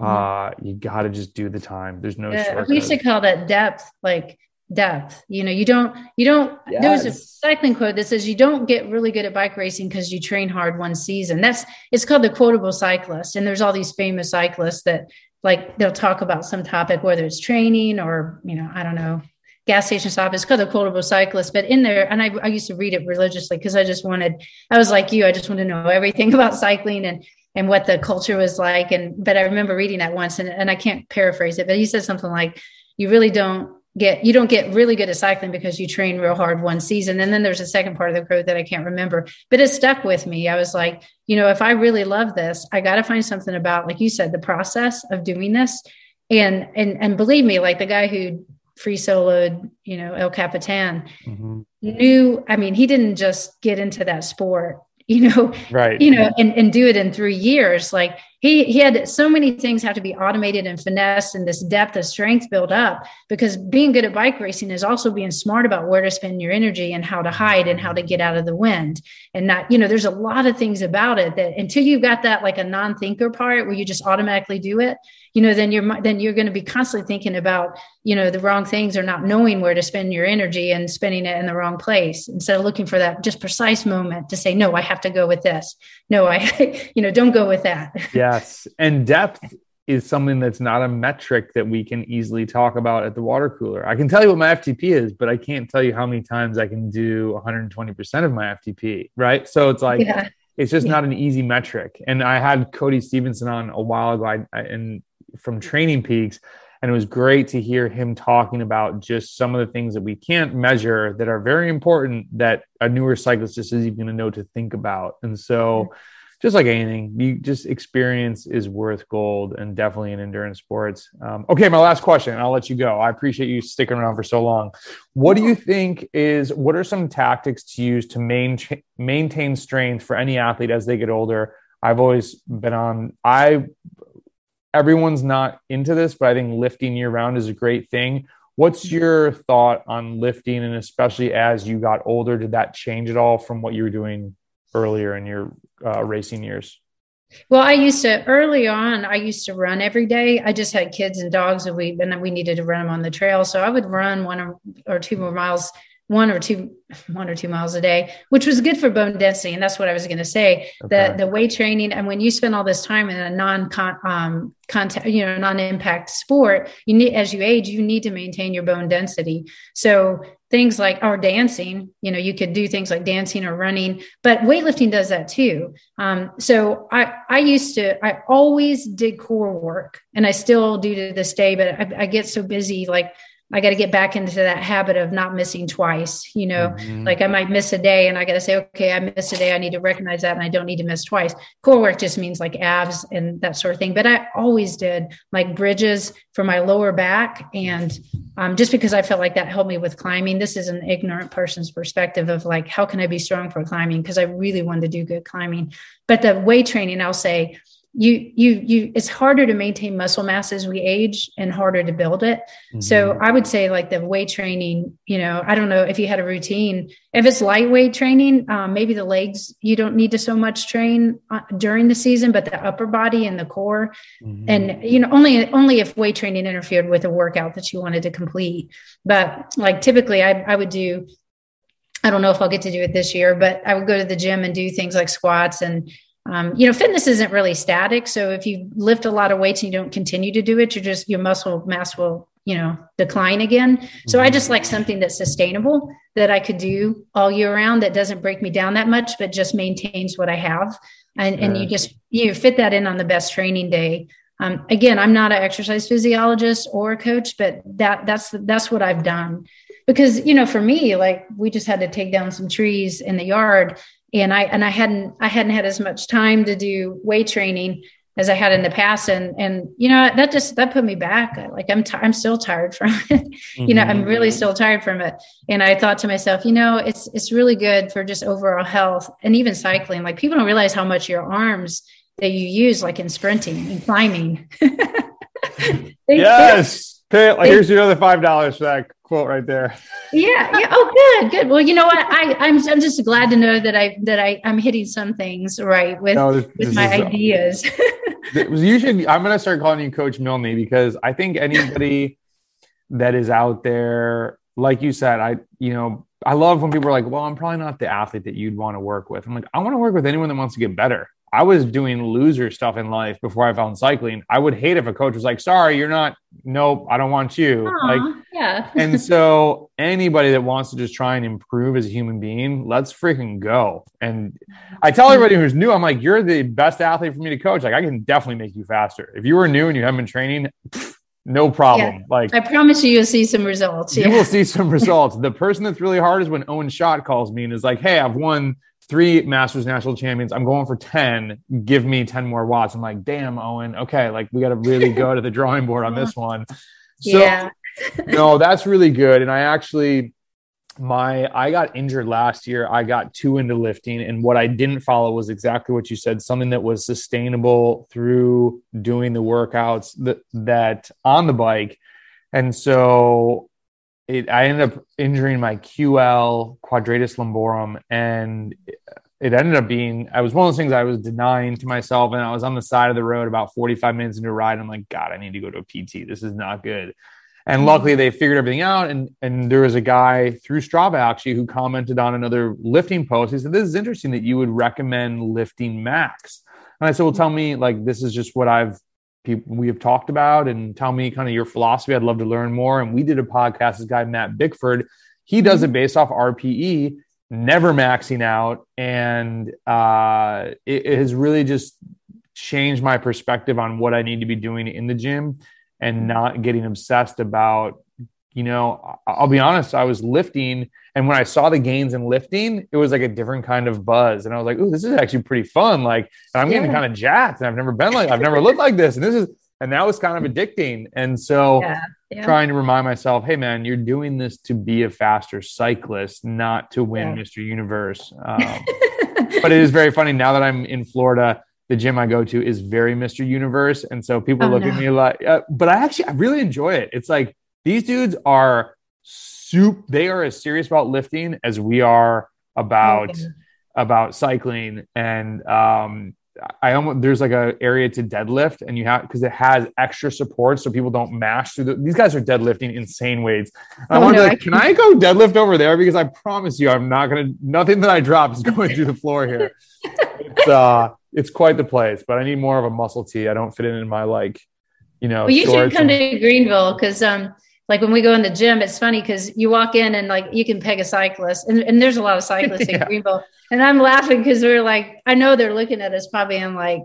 uh mm-hmm. you got to just do the time. There's no yeah, we used to call that depth, like depth. You know, you don't you don't yes. there was a cycling quote that says you don't get really good at bike racing because you train hard one season. That's it's called the quotable cyclist. And there's all these famous cyclists that like they'll talk about some topic, whether it's training or, you know, I don't know, gas station stop. It's called the quotable cyclist, but in there, and I, I used to read it religiously because I just wanted, I was like you, I just wanted to know everything about cycling and and what the culture was like. And but I remember reading that once, and, and I can't paraphrase it, but he said something like, "You really don't get you don't get really good at cycling because you train real hard one season." And then there's a second part of the quote that I can't remember, but it stuck with me. I was like, you know, if I really love this, I got to find something about, like you said, the process of doing this. And and and believe me, like the guy who free soloed, you know, El Capitan, mm-hmm. knew, I mean, he didn't just get into that sport, you know, right. you know, and, and do it in three years. Like he, he had so many things have to be automated and finessed and this depth of strength built up because being good at bike racing is also being smart about where to spend your energy and how to hide and how to get out of the wind and not, you know, there's a lot of things about it that until you've got that like a non-thinker part where you just automatically do it, you know then you're then you're going to be constantly thinking about you know the wrong things or not knowing where to spend your energy and spending it in the wrong place instead of looking for that just precise moment to say no i have to go with this no i you know don't go with that yes and depth is something that's not a metric that we can easily talk about at the water cooler. I can tell you what my FTP is, but I can't tell you how many times I can do 120% of my FTP, right? So it's like yeah. it's just yeah. not an easy metric. And I had Cody Stevenson on a while ago, I, I, and from TrainingPeaks. And it was great to hear him talking about just some of the things that we can't measure that are very important that a newer cyclist just isn't going to know to think about. And so, just like anything, you just experience is worth gold and definitely in endurance sports. Um, okay, my last question, I'll let you go. I appreciate you sticking around for so long. What do you think is what are some tactics to use to main, maintain strength for any athlete as they get older? I've always been on, I everyone's not into this, but I think lifting year round is a great thing. What's your thought on lifting, and especially as you got older, did that change at all from what you were doing earlier in your uh, racing years? Well, I used to early on. I used to run every day. I just had kids and dogs, and we and we needed to run them on the trail. So I would run one or, or two more miles one or two one or two miles a day which was good for bone density. And that's what i was going to say okay. the the weight training. And when you spend all this time in a non um, contact you know non-impact sport you need as you age you need to maintain your bone density. So things like or dancing you know you could do things like dancing or running but weightlifting does that too. Um, so i i used to i always did core work and i still do to this day but I, I get so busy like I got to get back into that habit of not missing twice. You know, mm-hmm. like I might miss a day and I got to say, okay, I missed a day. I need to recognize that and I don't need to miss twice. Core work just means like abs and that sort of thing. But I always did like bridges for my lower back. And um, just because I felt like that helped me with climbing, this is an ignorant person's perspective of like, how can I be strong for climbing? Because I really wanted to do good climbing. But the weight training, I'll say, you you you it's harder to maintain muscle mass as we age and harder to build it mm-hmm. so i would say like the weight training you know i don't know if you had a routine if it's lightweight training um, maybe the legs you don't need to so much train uh, during the season but the upper body and the core mm-hmm. and you know only only if weight training interfered with a workout that you wanted to complete but like typically i, I would do i don't know if i'll get to do it this year but i would go to the gym and do things like squats and um, you know, fitness isn't really static. So if you lift a lot of weights and you don't continue to do it, you're just your muscle mass will, you know, decline again. So I just like something that's sustainable that I could do all year round that doesn't break me down that much, but just maintains what I have. And, and you just you fit that in on the best training day. Um, again, I'm not an exercise physiologist or a coach, but that that's that's what I've done because you know for me like we just had to take down some trees in the yard and I and I hadn't I hadn't had as much time to do weight training as I had in the past, and and you know that just that put me back. Like I'm t- I'm still tired from it. Mm-hmm. You know, I'm really mm-hmm. still tired from it. And I thought to myself, you know, it's it's really good for just overall health and even cycling. Like people don't realize how much your arms that you use, like in sprinting and climbing. they, yes. Okay, like, here's your other five dollars for that quote right there. Yeah. Yeah. Oh, good. Good. Well, you know what? I, I'm I'm just glad to know that I that I I'm hitting some things right with no, this, with this my is, uh, ideas. you should. I'm gonna start calling you Coach Milne because I think anybody that is out there, like you said, I you know I love when people are like, "Well, I'm probably not the athlete that you'd want to work with." I'm like, I want to work with anyone that wants to get better. I was doing loser stuff in life before I found cycling. I would hate if a coach was like, "Sorry, you're not. Nope, I don't want you." Aww, like, yeah. and so anybody that wants to just try and improve as a human being, let's freaking go. And I tell mm-hmm. everybody who's new, I'm like, "You're the best athlete for me to coach. Like, I can definitely make you faster. If you were new and you haven't been training." Pff, no problem. Yeah. Like I promise you, you'll see some results. You will see some results. the person that's really hard is when Owen Schott calls me and is like, "Hey, I've won three Masters national champions. I'm going for 10. Give me 10 more watts. I'm like, damn, Owen. Okay. Like, we got to really go to the drawing board on this one. So, yeah. no, that's really good. And I actually, my, I got injured last year. I got too into lifting. And what I didn't follow was exactly what you said something that was sustainable through doing the workouts that, that on the bike. And so it, I ended up injuring my QL quadratus lumborum, and it ended up being I was one of those things I was denying to myself, and I was on the side of the road about 45 minutes into a ride. I'm like, God, I need to go to a PT. This is not good. And luckily, they figured everything out. And and there was a guy through Strava actually who commented on another lifting post. He said, "This is interesting that you would recommend lifting max." And I said, "Well, tell me like this is just what I've people we have talked about and tell me kind of your philosophy. I'd love to learn more. And we did a podcast, this guy, Matt Bickford, he does it based off RPE, never maxing out. And uh, it, it has really just changed my perspective on what I need to be doing in the gym and not getting obsessed about you know, I'll be honest, I was lifting, and when I saw the gains in lifting, it was like a different kind of buzz. And I was like, oh, this is actually pretty fun. Like, and I'm yeah. getting kind of jacked, and I've never been like, I've never looked like this. And this is, and that was kind of addicting. And so, yeah. Yeah. trying to remind myself, hey, man, you're doing this to be a faster cyclist, not to win Mr. Universe. Um, but it is very funny now that I'm in Florida the gym I go to is very Mr. Universe. And so people oh, look no. at me like, uh, but I actually, I really enjoy it. It's like, these dudes are soup. They are as serious about lifting as we are about okay. about cycling. And um, I almost there's like a area to deadlift, and you have because it has extra support, so people don't mash through. The, these guys are deadlifting insane weights. I Oh, wanted no, to I like, can I go deadlift over there? Because I promise you, I'm not gonna. Nothing that I drop is going through the floor here. It's uh, it's quite the place, but I need more of a muscle tee. I don't fit in in my like, you know. Well, you should come and- to Greenville because, um, like when we go in the gym, it's funny because you walk in and like you can peg a cyclist, and, and there's a lot of cyclists in Yeah. Greenville, and I'm laughing because we're like, I know they're looking at us probably, and like,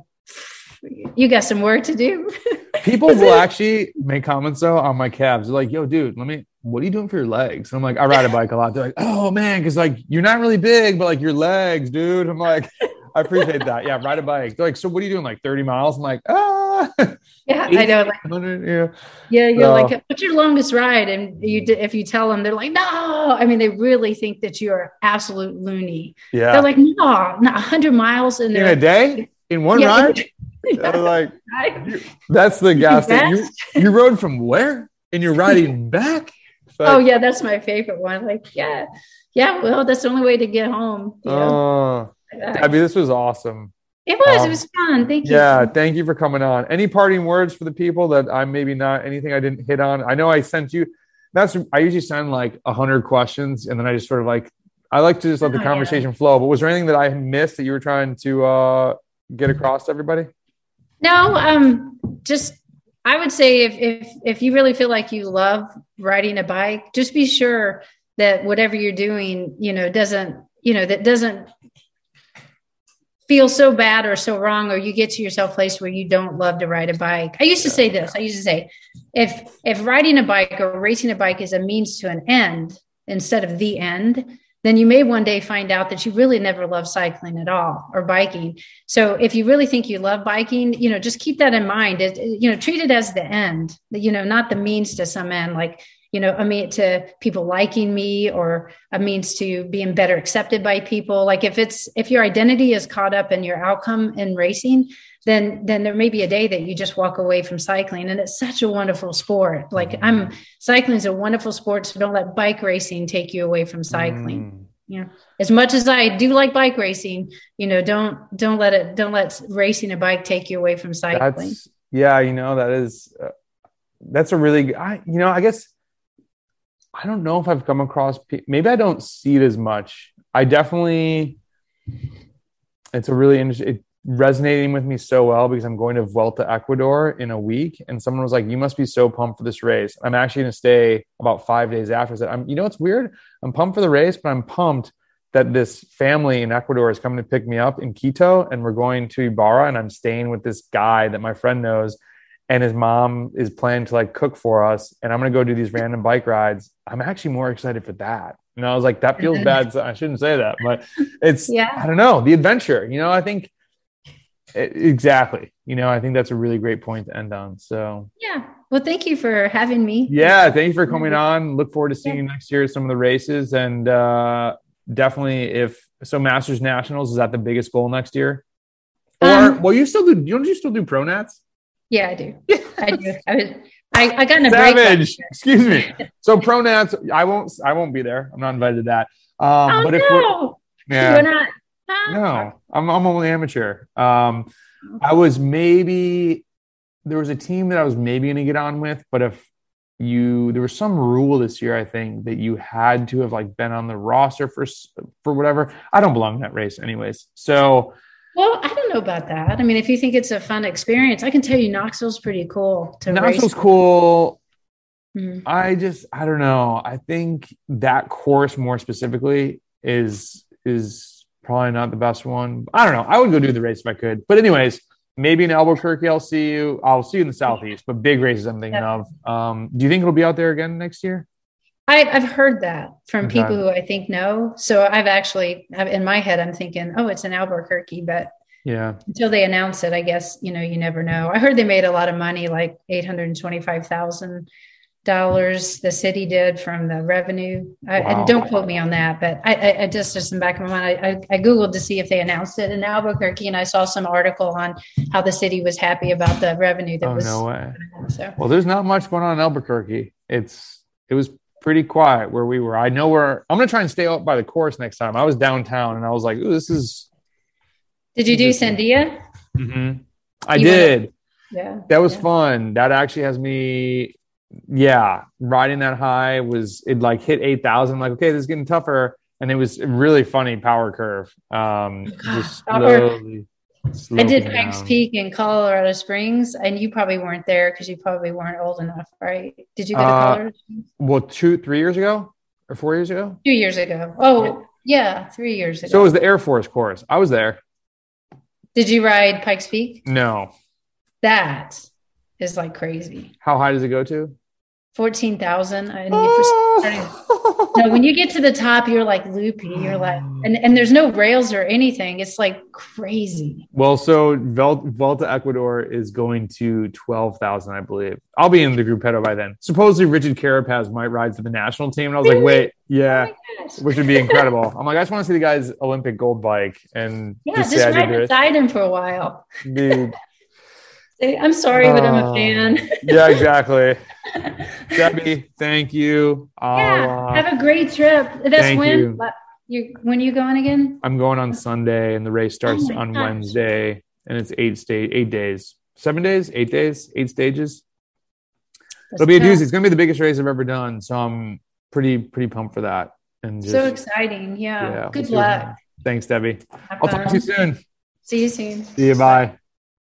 you got some work to do. People will actually make comments though on my calves. They're like, "Yo, dude, let me. What are you doing for your legs?" And I'm like, "I ride a bike a lot." They're like, "Oh man, because like you're not really big, but like your legs, dude." I'm like, "I appreciate that. Yeah, ride a bike." They're like, "So what are you doing? Like 30 miles?" I'm like, "Ah, yeah, I know. Like, 100, yeah." yeah, you're So- like, what's your longest ride? And you, if you tell them, they're like, no. I mean, they really think that you are absolute loony. Yeah. They're like, no, not 100 miles, and in a day, in one Yeah. ride. They're like, that's the gas. Best. You, you rode from where? And you're riding back? Like, oh yeah, that's my favorite one. Like, yeah, yeah. Well, that's the only way to get home. You know? Oh, I mean, this was awesome. it was. um, it was fun. Thank you. Yeah, thank you for coming on. Any parting words for the people that I'm maybe not anything I didn't hit on? I know I sent you. That's I usually send like a hundred questions, and then I just sort of like I like to just let the Oh, yeah. conversation flow. But was there anything that I missed that you were trying to uh, get across to everybody? No, um, just I would say if if if you really feel like you love riding a bike, just be sure that whatever you're doing, you know, doesn't you know that doesn't feel so bad or so wrong or you get to yourself a place where you don't love to ride a bike. I used to say this. I used to say if if riding a bike or racing a bike is a means to an end instead of the end, then you may one day find out that you really never loved cycling at all or biking. So if you really think you love biking, you know, just keep that in mind. It- you know, treat it as the end, you know, not the means to some end, like, you know, a mean to people liking me or a means to being better accepted by people. Like if it's if your identity is caught up in your outcome in racing, then then there may be a day that you just walk away from cycling. And it's such a wonderful sport. Like I'm cycling is a wonderful sport. So don't let bike racing take you away from cycling Mm. as much as I do like bike racing, you know, don't don't let it don't let racing a bike take you away from cycling. That's yeah, you know that is uh, that's a really I you know I guess I don't know if I've come across maybe I don't see it as much. I definitely it's a really interesting it resonating with me so well because I'm going to Vuelta Ecuador in a week and someone was like you must be so pumped for this race. I'm actually going to stay about 5 days after I said I'm you know it's weird. I'm pumped for the race but I'm pumped that this family in Ecuador is coming to pick me up in Quito and we're going to Ibarra and I'm staying with this guy that my friend knows and his mom is planning to like cook for us and I'm going to go do these random bike rides. I'm actually more excited for that. And I was like that feels bad so I shouldn't say that but it's Yeah. I don't know, the adventure. You know, I think e- exactly. You know, I think that's a really great point to end on. So, Yeah. Well, thank you for having me. yeah, thank you for coming on. Look forward to seeing you next year at some of the races and uh definitely if so Masters Nationals is that the biggest goal next year? Or Um, well, you still do you don't you still do pro nats? Yeah, I do. I do. I was I, I got in a break. Savage. Excuse me. So pronouns. I won't I won't be there. I'm not invited to that. Um Oh but if we're no, yeah. you're not. No, I'm I'm only amateur. Um, I was maybe there was a team that I was maybe going to get on with, but if you there was some rule this year, I think that you had to have like been on the roster for for whatever. I don't belong in that race, anyways. So Well, I don't know about that. I mean, if you think it's a fun experience, I can tell you Knoxville's pretty cool to race. Knoxville's cool. Mhm. I just I don't know. I think that course more specifically is is probably not the best one. I don't know. I would go do the race if I could. But anyways, maybe in Albuquerque I'll see you. I'll see you in the southeast, but big races I'm thinking Yeah. of. Um, do you think it'll be out there again next year? I, I've heard that from Okay. people who I think know. So I've actually, in my head, I'm thinking, oh, it's in Albuquerque, but Yeah. until they announce it, I guess you know you never know. I heard they made a lot of money, like eight hundred twenty-five thousand dollars. The city did from the revenue. I, Wow. and don't quote me on that, but I, I, I just just in the back of my mind, I, I, I googled to see if they announced it in Albuquerque, and I saw some article on how the city was happy about the revenue that Oh was. no way. So Well, there's not much going on in Albuquerque. It's it was pretty quiet where we were. I know where I'm gonna try and stay out by the course next time. I was downtown and I was like, ooh, this is did you do Sandia? Mm-hmm. I You went- did. Yeah. That was Yeah. fun. That actually has me, yeah, riding that high was it like hit eight thousand. Like, okay, this is getting tougher, and it was really funny power curve. Um, just slowly. I did Pikes. Peak in Colorado Springs, and you probably weren't there because you probably weren't old enough, right? Did you go to Uh, Colorado Springs? Well, two, three years ago or four years ago. two years ago? Oh, yeah, three years ago. So it was the Air Force course. I was there. Did you ride Pikes Peak? No. That is like crazy. How high does it go to? Fourteen thousand, and you Oh. no, when you get to the top, you're like loopy. You're like, and, and there's no rails or anything. It's like crazy. Well, so Vel- Vuelta Ecuador is going to 12,000, I believe. I'll be in the Gruppetto by then. Supposedly, Richard Carapaz might ride for the national team. And I was like, wait, yeah, oh Gosh. which would be incredible. I'm like, I just want to see the guy's Olympic gold bike and Yeah, just just I ride did it. beside him for a while. Dude. Say, I'm sorry, but I'm a Oh. fan. Yeah, exactly. Debbie, thank you. Yeah, uh, have a great trip. That's thank when you. you when are you going again? I'm going on Sunday, and the race starts Oh on gosh. Wednesday, and it's eight stage, eight days, seven days, eight days, eight stages. It'll be a doozy. It's going to be the biggest race I've ever done, so I'm pretty pretty pumped for that. And just, So exciting. Yeah. yeah, Good we'll see what luck. Thanks, Debbie. Have I'll talk to you soon. See you soon. See you. Bye.